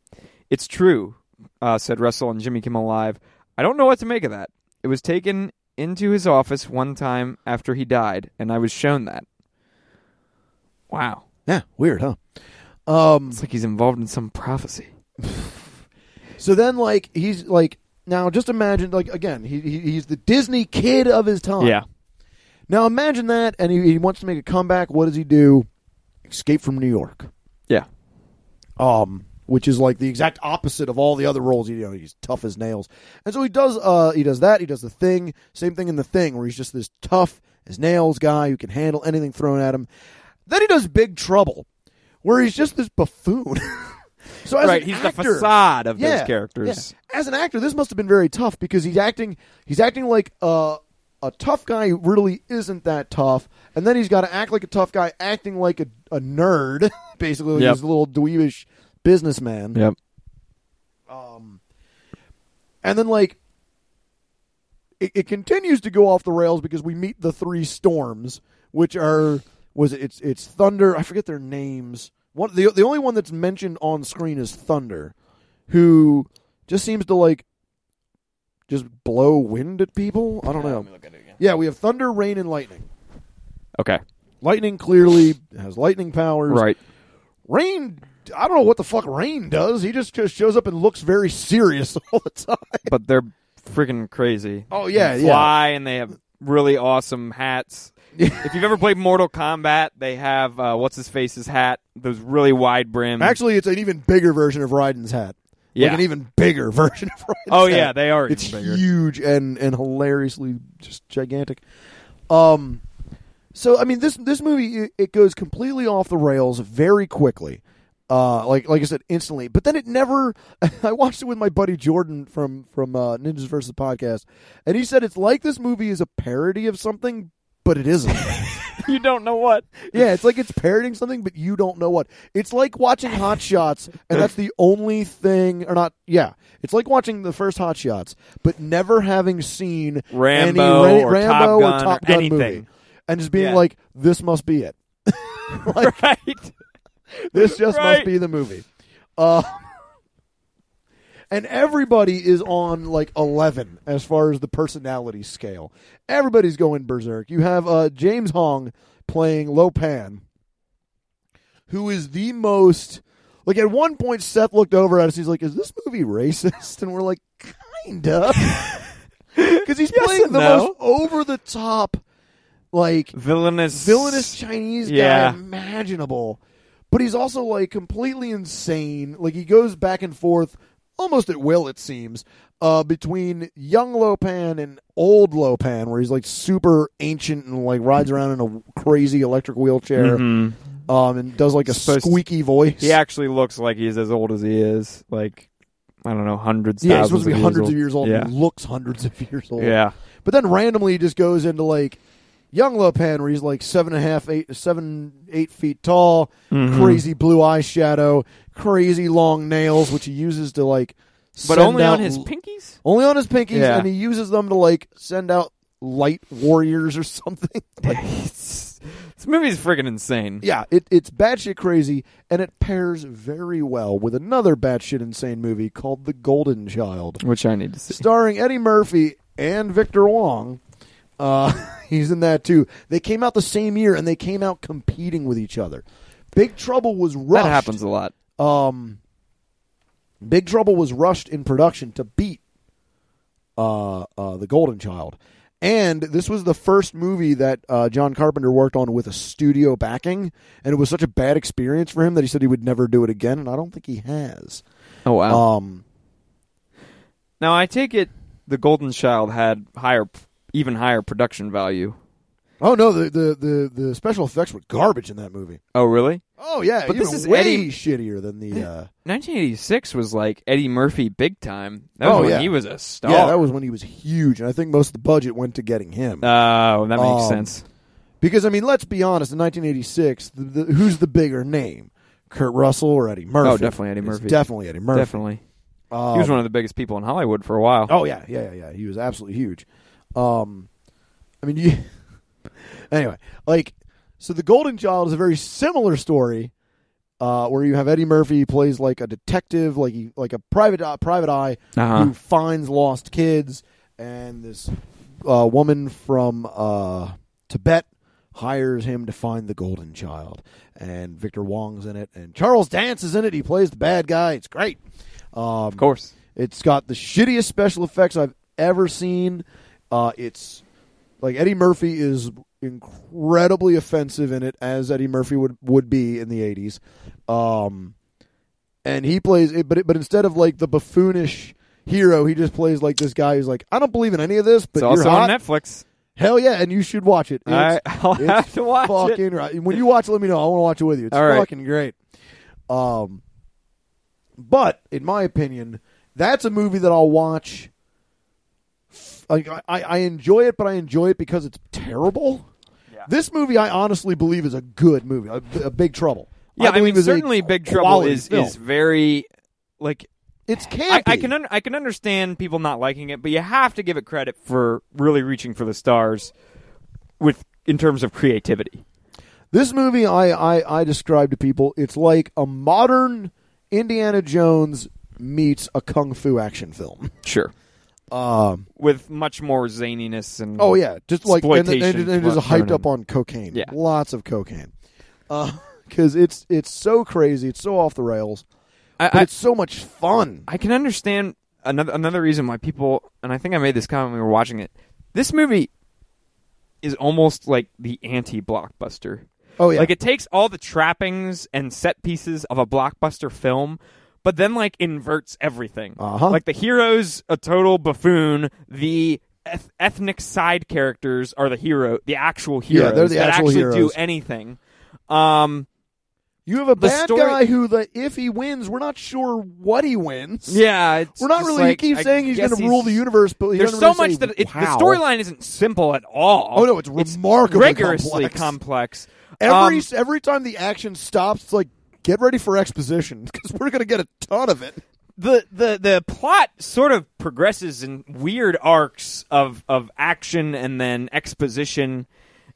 It's true, uh, said Russell and Jimmy Kimmel Live. I don't know what to make of that. It was taken into his office one time after he died, and I was shown that. Wow. Yeah, weird, huh? Um, It's like he's involved in some prophecy. so then, like, he's like, now just imagine, like, again, he, he he's the Disney kid of his time. Yeah. Now imagine that, and he, he wants to make a comeback. What does he do? Escape from New York. Yeah. um, which is like the exact opposite of all the other roles. You know, he's tough as nails, and so he does. Uh, he does that. He does the thing. Same thing in the thing, where he's just this tough as nails guy who can handle anything thrown at him. Then he does Big Trouble, where he's just this buffoon. so as right, he's actor, the facade of yeah, those characters. yeah. As an actor, this must have been very tough because he's acting. He's acting like a a tough guy who really isn't that tough, and then he's got to act like a tough guy, acting like a, a nerd, basically, like Yep. he's a little dweebish businessman. Yep. Um, and then like it, it continues to go off the rails because we meet the three storms, which are was it, it's it's thunder. I forget their names. One the the only one that's mentioned on screen is Thunder, who just seems to like just blow wind at people. I don't know. Yeah, we have thunder, rain, and lightning. Okay. Lightning clearly has lightning powers. Right. Rain, I don't know what the fuck Rain does. He just, just shows up and looks very serious all the time. But they're freaking crazy. Oh, yeah, They yeah. fly and they have really awesome hats. If you've ever played Mortal Kombat, they have uh, what's his face's hat, those really wide brim. Actually, it's an even bigger version of Raiden's hat. yeah. Like an even bigger version of Raiden's oh hat. yeah, they are It's huge and and hilariously just gigantic. Um, so I mean this this movie it, it goes completely off the rails very quickly. Uh, like like I said, instantly. But then it never. I watched it with my buddy Jordan from from uh, Ninjas versus podcast, and he said it's like this movie is a parody of something, but it isn't. you don't know what. yeah, it's like it's parroting something, but you don't know what. It's like watching Hot Shots, and that's the only thing, or not. Yeah, it's like watching the first Hot Shots, but never having seen Rambo any Ra- or Rambo Top or Gun Top or Gun anything. movie, and just being Yeah. like, "This must be it. like, right. this just must be the movie." Uh, and everybody is on like eleven as far as the personality scale. Everybody's going berserk. You have uh, James Hong playing Lo Pan, who is the most like. At one point, Seth looked over at us. He's like, "Is this movie racist?" And we're like, "Kinda," because he's Yes playing the no. most over the top, like Villainous. villainous Chinese Yeah. guy imaginable. But he's also like completely insane. Like he goes back and forth almost at will, it seems, uh, between young Lopan and old Lopan, where he's like super ancient and like rides around in a crazy electric wheelchair, Mhm. um, and does like a Supposed squeaky voice. He actually looks like he's as old as he is. Like I don't know, hundreds. yeah, he's supposed to be of hundreds years of years old. Yeah. Looks hundreds of years old. Yeah. But then randomly he just goes into like young Lopan, where he's like seven and a half, eight, seven, eight feet tall, Mhm. crazy blue eyeshadow, crazy long nails, which he uses to like. But send only on his pinkies. only on his pinkies, Yeah. and he uses them to like send out light warriors or something. It's- this movie's freaking insane. yeah, it, it's batshit crazy, and it pairs very well with another batshit insane movie called The Golden Child. Which I need to see. starring Eddie Murphy and Victor Wong. Uh, he's in that too. They came out the same year, and they came out competing with each other. Big Trouble was rushed. That happens a lot. Um, Big Trouble was rushed in production to beat uh, uh, the Golden Child, and this was the first movie that uh, John Carpenter worked on with a studio backing, and it was such a bad experience for him that he said he would never do it again, and I don't think he has. Oh wow. Um, now I take it the Golden Child had higher, even higher production value. Oh no, the, the the the special effects were garbage in that movie. Oh, really? Oh yeah, But this is way Eddie- shittier than the. Uh, 1986 was like Eddie Murphy big time. That was Oh, when yeah. he was a star. yeah, that was when he was huge, and I think most of the budget went to getting him. Oh, that makes Um, sense. Because I mean, let's be honest. In 1986, the, the, who's the bigger name, Kurt Russell or Eddie Murphy? Oh, definitely Eddie It's Murphy. definitely Eddie Murphy. Definitely. Um, he was one of the biggest people in Hollywood for a while. Oh yeah, yeah, yeah, yeah. He was absolutely huge. Um, I mean, you. anyway, like, so the Golden Child is a very similar story, uh, where you have Eddie Murphy plays like a detective, like he, like a private uh, private eye Uh-huh. who finds lost kids, and this uh, woman from uh, Tibet hires him to find the Golden Child, and Victor Wong's in it, and Charles Dance is in it. He plays the bad guy. It's great. Um, Of course. it's got the shittiest special effects I've ever seen. Uh, it's like Eddie Murphy is incredibly offensive in it, as Eddie Murphy would would be in the eighties. Um, and he plays it, but it, but instead of like the buffoonish hero, he just plays like this guy who's like, I don't believe in any of this, but It's you're also hot. on Netflix. Hell yeah, and you should watch it. It's, I, I'll it's have to watch it. right. When you watch it, let me know. I want to watch it with you. It's All right. fucking great. Um, but in my opinion, that's a movie that I'll watch. Like I, I enjoy it, but I enjoy it because it's terrible. Yeah. This movie, I honestly believe, is a good movie. A, a Big Trouble. Yeah, I, mean, believe certainly Big Trouble is film. is very like it's I, campy. I can un- I can understand people not liking it, but you have to give it credit for really reaching for the stars with in terms of creativity. This movie, I, I, I describe to people, it's like a modern Indiana Jones meets a kung fu action film. Sure. Um, With much more zaniness and oh yeah, just like and, and, and Exploitation it is thrown hyped up on cocaine. Yeah. lots of cocaine. Because it's it's so crazy, it's so off the rails, I, but I, it's so much fun. I can understand another another reason why people and I think I made this comment when we were watching it. This movie is almost like the anti blockbuster. Oh yeah, Like it takes all the trappings and set pieces of a blockbuster film, but then like inverts everything. Uh-huh. Like the hero's a total buffoon. The eth- ethnic side characters are the hero, the actual heroes they're the that actual actually do anything. Um, you have a the bad story- guy who, the, if he wins, we're not sure what he wins. yeah, it's we're not just really. like, he keeps I saying he's guess going to rule the universe, but he There's doesn't so really much say that it, the how. storyline isn't simple at all. Oh no, it's remarkably rigorously complex. complex. Every Um, every time the action stops, it's like get ready for exposition because we're going to get a ton of it. the the the plot sort of progresses in weird arcs of of action and then exposition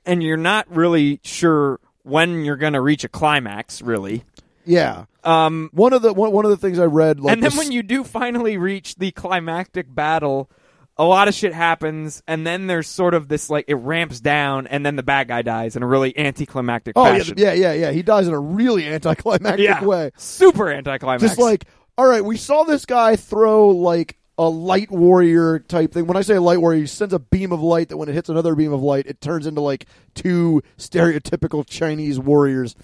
and you're not really sure when you're going to reach a climax really Yeah, um one of the one, one of the things I read, like and then the when you do finally reach the climactic battle a lot of shit happens and then there's sort of this like it ramps down and then the bad guy dies in a really anticlimactic oh yeah, fashion yeah, yeah, yeah, he dies in a really anticlimactic Yeah. way. super anticlimactic Just like, all right, we saw this guy throw like a light warrior type thing. When I say light warrior, he sends a beam of light that when it hits another beam of light, it turns into like two stereotypical Chinese warriors.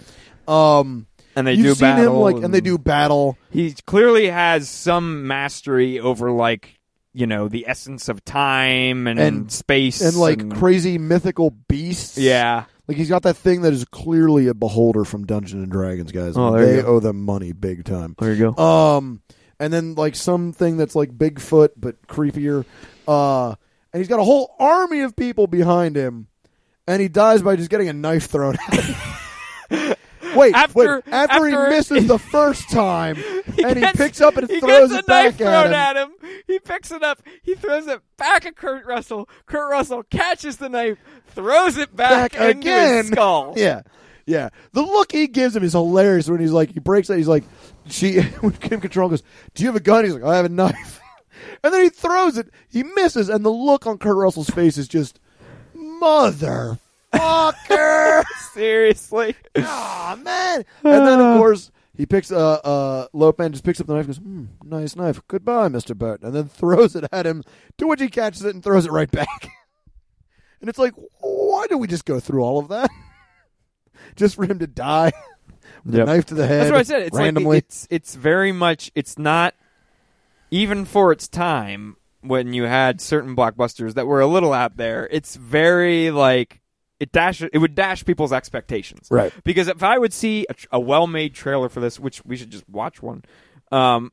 Um, and they you've do seen him battle like, and they do battle. he clearly has some mastery over like you know the essence of time and, And- space and like crazy mythical beasts. yeah like he's got that thing that is clearly a beholder from Dungeons and Dragons, guys. Oh, there you they go. owe them money big time. there you go Um, and then like something that's like Bigfoot but creepier. Uh, and he's got a whole army of people behind him, and he dies by just getting a knife thrown at him. Wait, After- wait. After, after- he misses the first time, and he picks up and he throws it back at him. at him he picks it up he throws it back at Kurt Russell Kurt Russell catches the knife throws it back, Back into again. his skull Yeah, yeah. The look he gives him is hilarious when he's like, he breaks it. He's like, she when Kim Cattrall goes, "Do you have a gun?" He's like, "I have a knife," and then he throws it. He misses, and the look on Kurt Russell's face is just motherfucker. seriously Ah man! And then of course he picks uh uh Lopan just picks up the knife, and goes, hmm, "Nice knife, goodbye, Mister Burton," and then throws it at him. To which he catches it and throws it right back. and it's like, why do we just go through all of that? just for him to die with a knife to the head That's what I said. It's randomly. like it's it's very much it's not even for its time when you had certain blockbusters that were a little out there. It's very like it dash it would dash people's expectations. Right. Because if I would see a, a well-made trailer for this, which we should just watch one, um,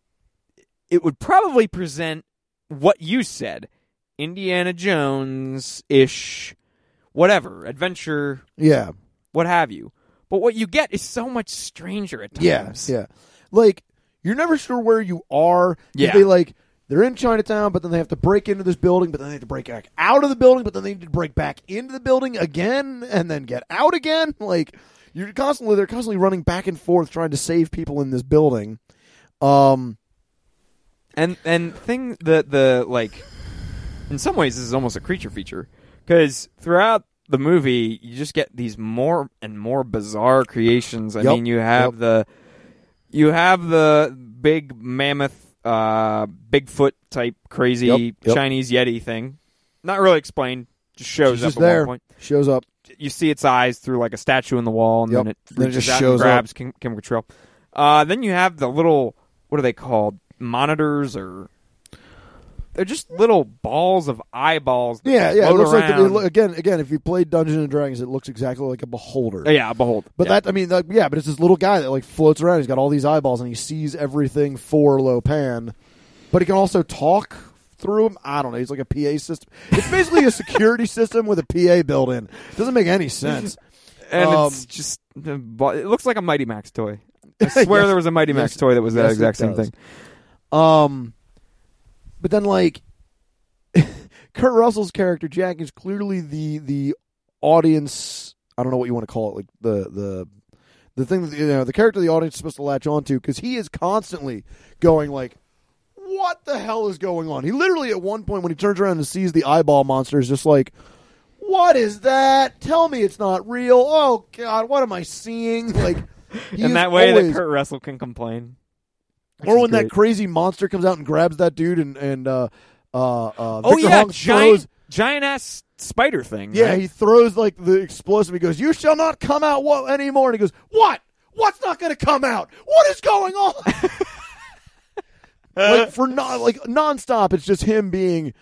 it would probably present what you said, Indiana Jones ish, whatever adventure, Yeah. what have you. But what you get is so much stranger at Yeah, times. yeah. Like you're never sure where you are. Yeah. They like they're in Chinatown, but then they have to break into this building, but then they have to break back out of the building, but then they need to break back into the building again, and then get out again. Like you're constantly they're constantly running back and forth trying to save people in this building. Um. and and thing the the like in some ways this is almost a creature feature because throughout the movie you just get these more and more bizarre creations i Yep, mean you have yep. the you have the big mammoth uh bigfoot type crazy Yep, yep. chinese yeti thing not really explained just shows She's up just at there. one point Shows up. you see its eyes through like a statue in the wall, and Yep. then it Then it just out shows and up. grabs Kim, Kim Cattrall. Uh, then you have the little what are they called? Monitors or they're just little balls of eyeballs. Yeah, yeah. It looks like the, it around. again, again. If you played Dungeons and Dragons, it looks exactly like a beholder. Yeah, behold. But Yeah. that, I mean, like, yeah, but it's this little guy that like floats around. He's got all these eyeballs, and he sees everything for Lopan. But he can also talk through him. I don't know. He's like a PA system. It's basically a security system with a PA built in. It Doesn't make any sense. and um, it's just uh, it looks like a Mighty Max toy. I swear Yes. there was a Mighty Max Yes. toy that was that Yes, exact same thing. Um, but then like Kurt Russell's character Jack is clearly the the audience. I don't know what you want to call it, like the the the thing that you know the character the audience is supposed to latch onto because he is constantly going like. What the hell is going on? He literally, at one point, when he turns around and sees the eyeball monster, is just like, "What is that? Tell me it's not real." Oh God, what am I seeing? Like, In that way, always- that Kurt Russell can complain. Or when when is that crazy monster comes out and grabs that dude and and uh uh, uh oh Victor yeah, Hong giant throws giant ass spider thing. yeah right? he throws like the explosive he goes you shall not come out what anymore and he goes what what's not going to come out what is going on like for not like nonstop it's just him being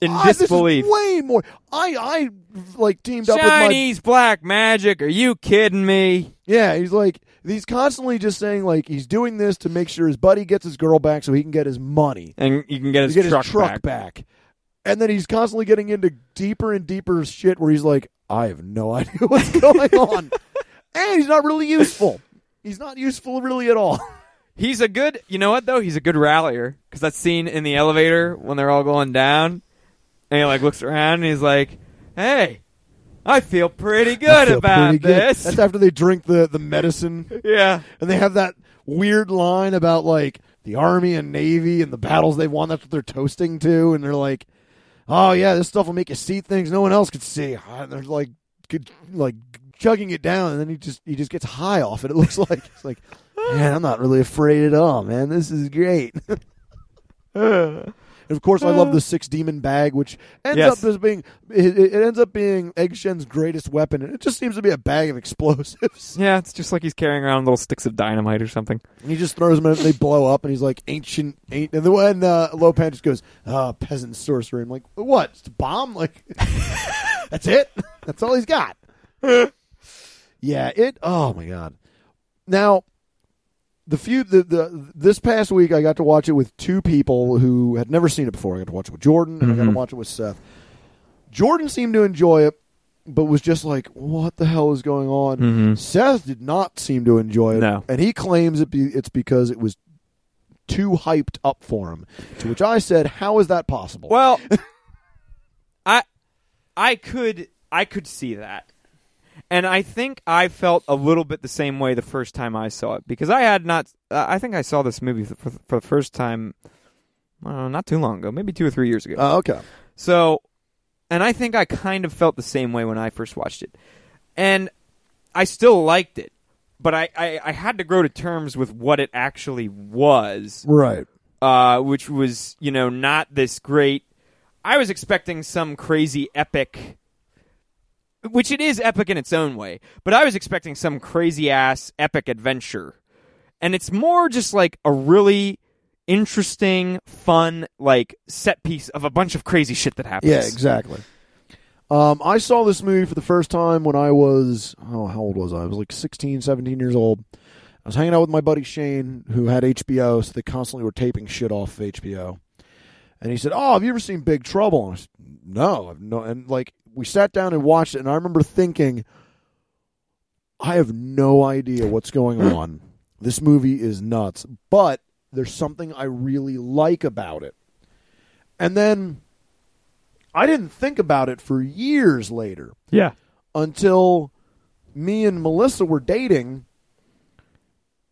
in "Ah, this is disbelief. way more I I like teamed up with my Chinese black magic. Are you kidding me? Yeah, he's like he's constantly just saying like he's doing this to make sure his buddy gets his girl back so he can get his money. And you can get his get truck, his truck back. And then he's constantly getting into deeper and deeper shit where he's like, I have no idea what's going on. and he's not really useful. He's not useful really at all. He's a good. You know what though? He's a good rallier because that scene in the elevator when they're all going down, and he like looks around and he's like, "Hey, I feel pretty good feel about pretty good. this." That's after they drink the, the medicine yeah. and they have that weird line about like the army and navy and the battles they've won. That's what they're toasting to, and they're like, "Oh yeah, this stuff will make you see things no one else could see." And they're like, good- like chugging it down, and then he just he just gets high off it. It looks like it's like, man, I'm not really afraid at all, man. This is great. And of course, I love the six demon bag, which ends Yes. up as being it, it ends up being Egg Shen's greatest weapon, and it just seems to be a bag of explosives. Yeah, it's just like he's carrying around little sticks of dynamite or something. And he just throws them and they blow up, and he's like ancient, ain't. And then when uh, Lopan just goes, "Ah, peasant sorcery," I'm like, "What? It's a bomb? Like that's it? That's all he's got?" yeah. It. Oh my god. Now, the few the, the this past week, I got to watch it with two people who had never seen it before. I got to watch it with Jordan, and I got to Mhm. watch it with Seth. Jordan seemed to enjoy it, but was just like, "What the hell is going on?" Mm-hmm. Seth did not seem to enjoy it, No. and he claims it be, it's because it was too hyped up for him. To which I said, "How is that possible?" Well, I I could I could see that. And I think I felt a little bit the same way the first time I saw it because I had not uh, I think I saw this movie for, for the first time uh, not too long ago, maybe 2 or 3 years ago. uh, okay, So, and I think I kind of felt the same way when I first watched it. And I still liked it, but I, I, I had to grow to terms with what it actually was right, uh, which was you know not this great. I was expecting some crazy epic, which it is epic in its own way, but I was expecting some crazy ass epic adventure, and it's more just like a really interesting, fun like set piece of a bunch of crazy shit that happens. yeah, exactly. Um, I saw this movie for the first time when I was oh, how old was I? I was like 16, 17 years old. I was hanging out with my buddy Shane, who had HBO, so they constantly were taping shit off of HBO. And he said, "Oh, have you ever seen Big Trouble?" And I said, "No, I've no." And like we sat down and watched it, and I remember thinking, "I have no idea what's going hmm. on. This movie is nuts, but there's something I really like about it." And then I didn't think about it for years later Yeah. until me and Melissa were dating,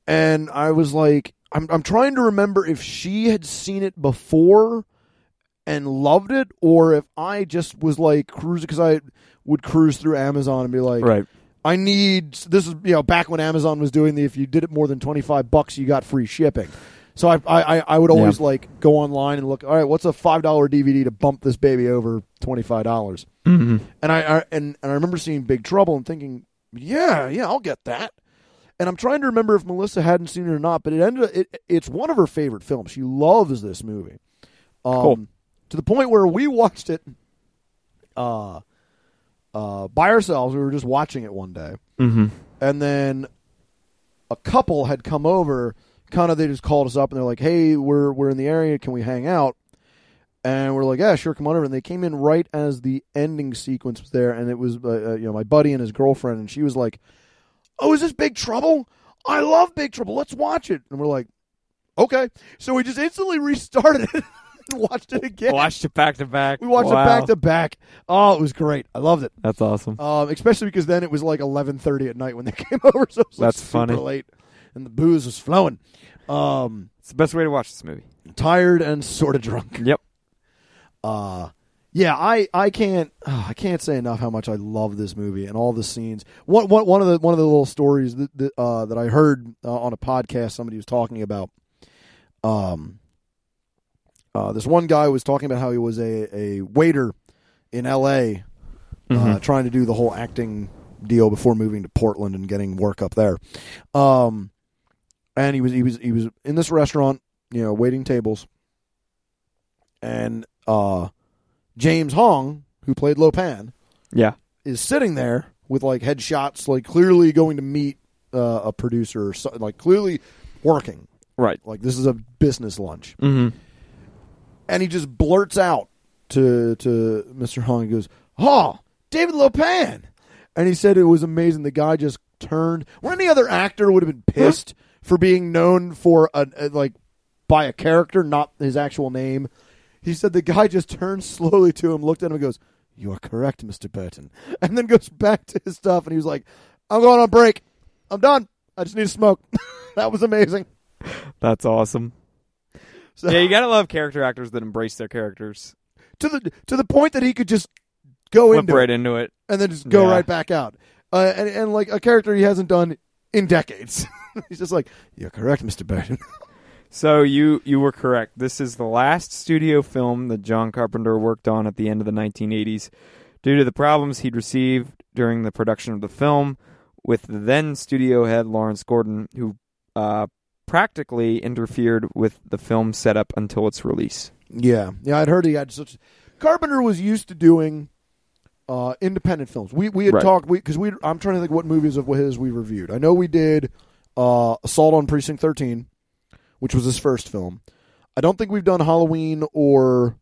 and I was like, I'm I'm trying to remember if she had seen it before and loved it, or if I just was like cruising because I would cruise through Amazon and be like, Right. I need this is you know back when Amazon was doing the if you did it more than twenty five bucks you got free shipping. So I I I would always Yeah. like go online and look. All right, what's a five dollar DVD to bump this baby over twenty five dollars? Mm-hmm. And I, I and, and I remember seeing Big Trouble and thinking, yeah, yeah, I'll get that. And I'm trying to remember if Melissa hadn't seen it or not, but it ended. It, it's one of her favorite films. She loves this movie, um, Cool. To the point where we watched it, uh, uh, by ourselves. We were just watching it one day, Mm-hmm. and then a couple had come over. Kind of, they just called us up and they're like, "Hey, we're we're in the area. Can we hang out?" And we're like, "Yeah, sure, come on over." And they came in right as the ending sequence was there, and it was uh, uh, you know my buddy and his girlfriend, and she was like, "Oh, is this Big Trouble? I love Big Trouble. Let's watch it." And we're like, "Okay." So we just instantly restarted it watched it again. Watched it back to back. We watched Wow. it back to back. Oh, it was great. I loved it. That's awesome. Um, especially because then it was like eleven thirty at night when they came over, so it was like That's super funny. late, and the booze was flowing. Um, It's the best way to watch this movie. tired and sort of drunk. Yep. Uh, yeah, I, I can't oh, I can't say enough how much I love this movie and all the scenes. One one, one of the one of the little stories that that, uh, that I heard uh, on a podcast somebody was talking about. Um, uh, this one guy was talking about how he was a, a waiter in L.A. uh, Mhm. trying to do the whole acting deal before moving to Portland and getting work up there. Um, and he was he was he was in this restaurant, you know, waiting tables, and uh, James Hong, who played Lopan, Yeah. is sitting there with like headshots, like clearly going to meet uh, a producer, or so, like clearly working. Right. Like this is a business lunch Mm-hmm. And he just blurts out to to Mr. Hong. He goes, "Oh, David Lopan," and he said it was amazing. The guy just turned. Where any other actor would have been pissed for being known for a, a like by a character, not his actual name. He said the guy just turned slowly to him, looked at him, and goes, "You are correct, Mr. Burton," and then goes back to his stuff. And he was like, "I'm going on break. I'm done. I just need to smoke." that was amazing. That's awesome. So, Yeah, you gotta love character actors that embrace their characters, to the to the point that he could just go flip into right it into it. and then just go Yeah. right back out. Uh, and and like a character he hasn't done in decades. He's just like, "You're correct, Mister Burton." So you you were correct. This is the last studio film that John Carpenter worked on at the end of the 1980s. Due to the problems he'd received during the production of the film with the then studio head Lawrence Gordon, who uh, practically interfered with the film setup until its release. yeah, yeah. I'd heard he had such. Carpenter was used to doing uh, independent films. We we had Right. talked because we. I'm trying to think what movies of his we reviewed. I know we did uh, Assault on Precinct 13, which was his first film. I don't think we've done Halloween or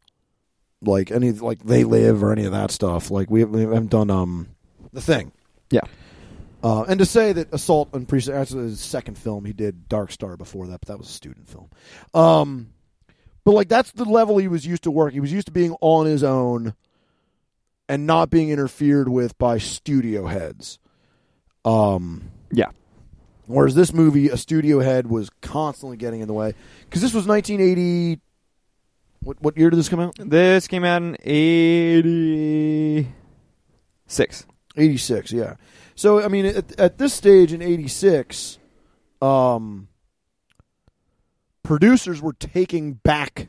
like any like They Live or any of that stuff. Like we, we haven't done um the thing. Yeah. Uh, and to say that Assault on Precinct that's his second film, he did Dark Star before that, but that was a student film. Um, but like that's the level he was used to work. He was used to being on his own and not being interfered with by studio heads. Um, Yeah. Whereas this movie, a studio head was constantly getting in the way because this was 1980. What what year did this come out? This came out in 86. 86. Yeah. So I mean, at, at this stage in 86, um, producers were taking back,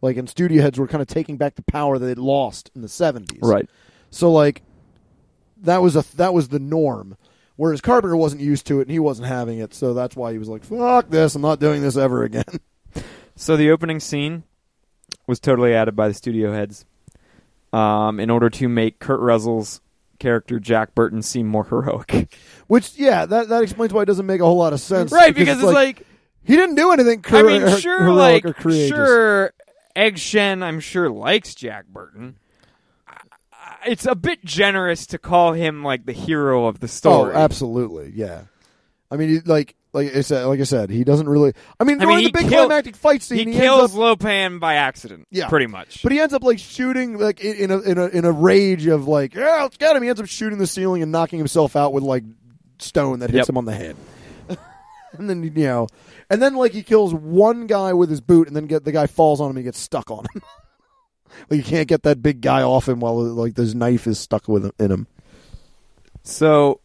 like, and studio heads were kind of taking back the power that they'd lost in the 70s. Right. So like, that was a that was the norm. Whereas Carpenter wasn't used to it and he wasn't having it, so that's why he was like, "Fuck this! I'm not doing this ever again." So the opening scene was totally added by the studio heads. um, in order to make Kurt Russell's character Jack Burton seem more heroic. Which, yeah, that that explains why it doesn't make a whole lot of sense. right, because it's like, he didn't do anything. I mean, sure, like, sure, Egg Shen, I'm sure likes Jack Burton. It's a bit generous to call him like the hero of the oh, story. Oh, absolutely, yeah. I mean, like, like I said, like I said, he doesn't really. I mean, I during mean, the he big kill- climactic fight scene, he he, kills up, Lopan by accident. Yeah. pretty much. but he ends up like shooting, like in a in a in a rage of like, yeah, let's get him. He ends up shooting the ceiling and knocking himself out with like stone that hits Yep. him on the head. and then you know, and then like he kills one guy with his boot, and then get the guy falls on him, and gets stuck on him. like you can't get that big guy off him while like this knife is stuck with him, in him. So,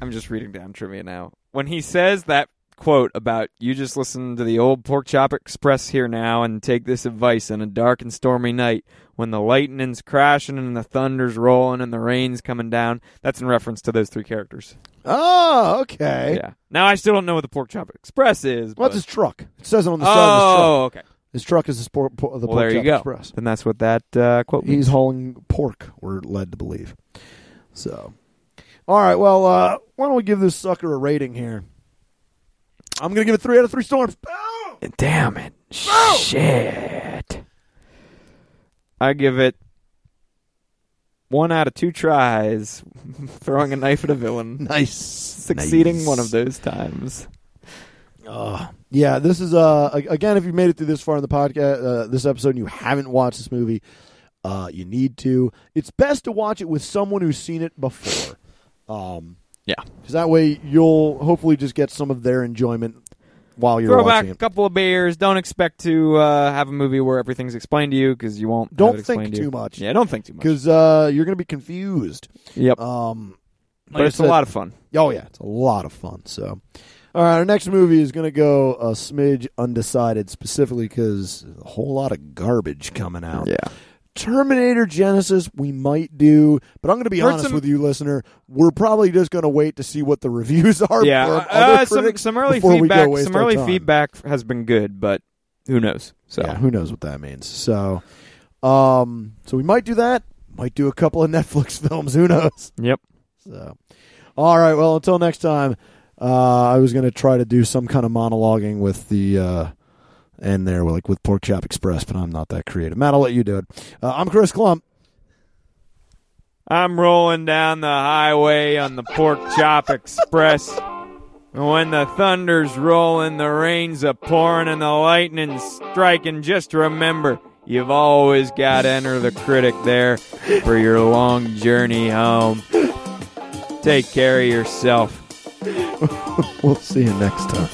I'm just reading down trivia now. When he says that quote about you just listen to the old Pork Chop Express here now and take this advice on a dark and stormy night when the lightning's crashing and the thunder's rolling and the rain's coming down, that's in reference to those three characters. Oh, okay. Yeah. Now I still don't know what the Pork Chop Express is. What's but- his truck? It says it on the side of his truck. Oh, okay. His truck is the, sport, po- the Well, Pork there you Chop go. Express. and that's what that uh, quote means. He's hauling pork, we're led to believe. So, all right. Well, uh, why don't we give this sucker a rating here? I'm going to give it three out of three storms. Boom! Damn it. Shit. I give it one out of two tries throwing a knife at a villain. Nice. Succeeding Nice. one of those times. Uh, yeah, this is uh again. If you made it through this far in the podcast, uh, this episode, and you haven't watched this movie, uh, you need to. It's best to watch it with someone who's seen it before. Um, Yeah. because that way you'll hopefully just get some of their enjoyment while you're Throw back watching a it. couple of beers. Don't expect to uh, have a movie where everything's explained to you because you won't. Don't it explained think to you. too much. Yeah, don't think too much. because uh, you're going to be confused. Yep. Um, but like it's I a said- lot of fun. Oh yeah, it's a lot of fun. So, all right, our next movie is going to go a smidge undecided, specifically because a whole lot of garbage coming out. Yeah. Terminator Genisys, we might do, but I'm going to be Heard honest some- with you, listener. We're probably just going to wait to see what the reviews are. Yeah. Uh, other some some early before we go feedback. Some early feedback has been good, but who knows? So Yeah, who knows what that means? So, um, so we might do that. Might do a couple of Netflix films. Who knows? Yep. So, all right. Well, until next time, uh, I was going to try to do some kind of monologuing with the uh, end there, like with Pork Chop Express, but I'm not that creative. Matt, I'll let you do it. Uh, I'm Chris Klump. I'm rolling down the highway on the Pork Chop Express. And when the thunder's rolling, the rain's a pouring, and the lightning's striking, just remember you've always got to enter the critic there for your long journey home. Take care of yourself. We'll see you next time.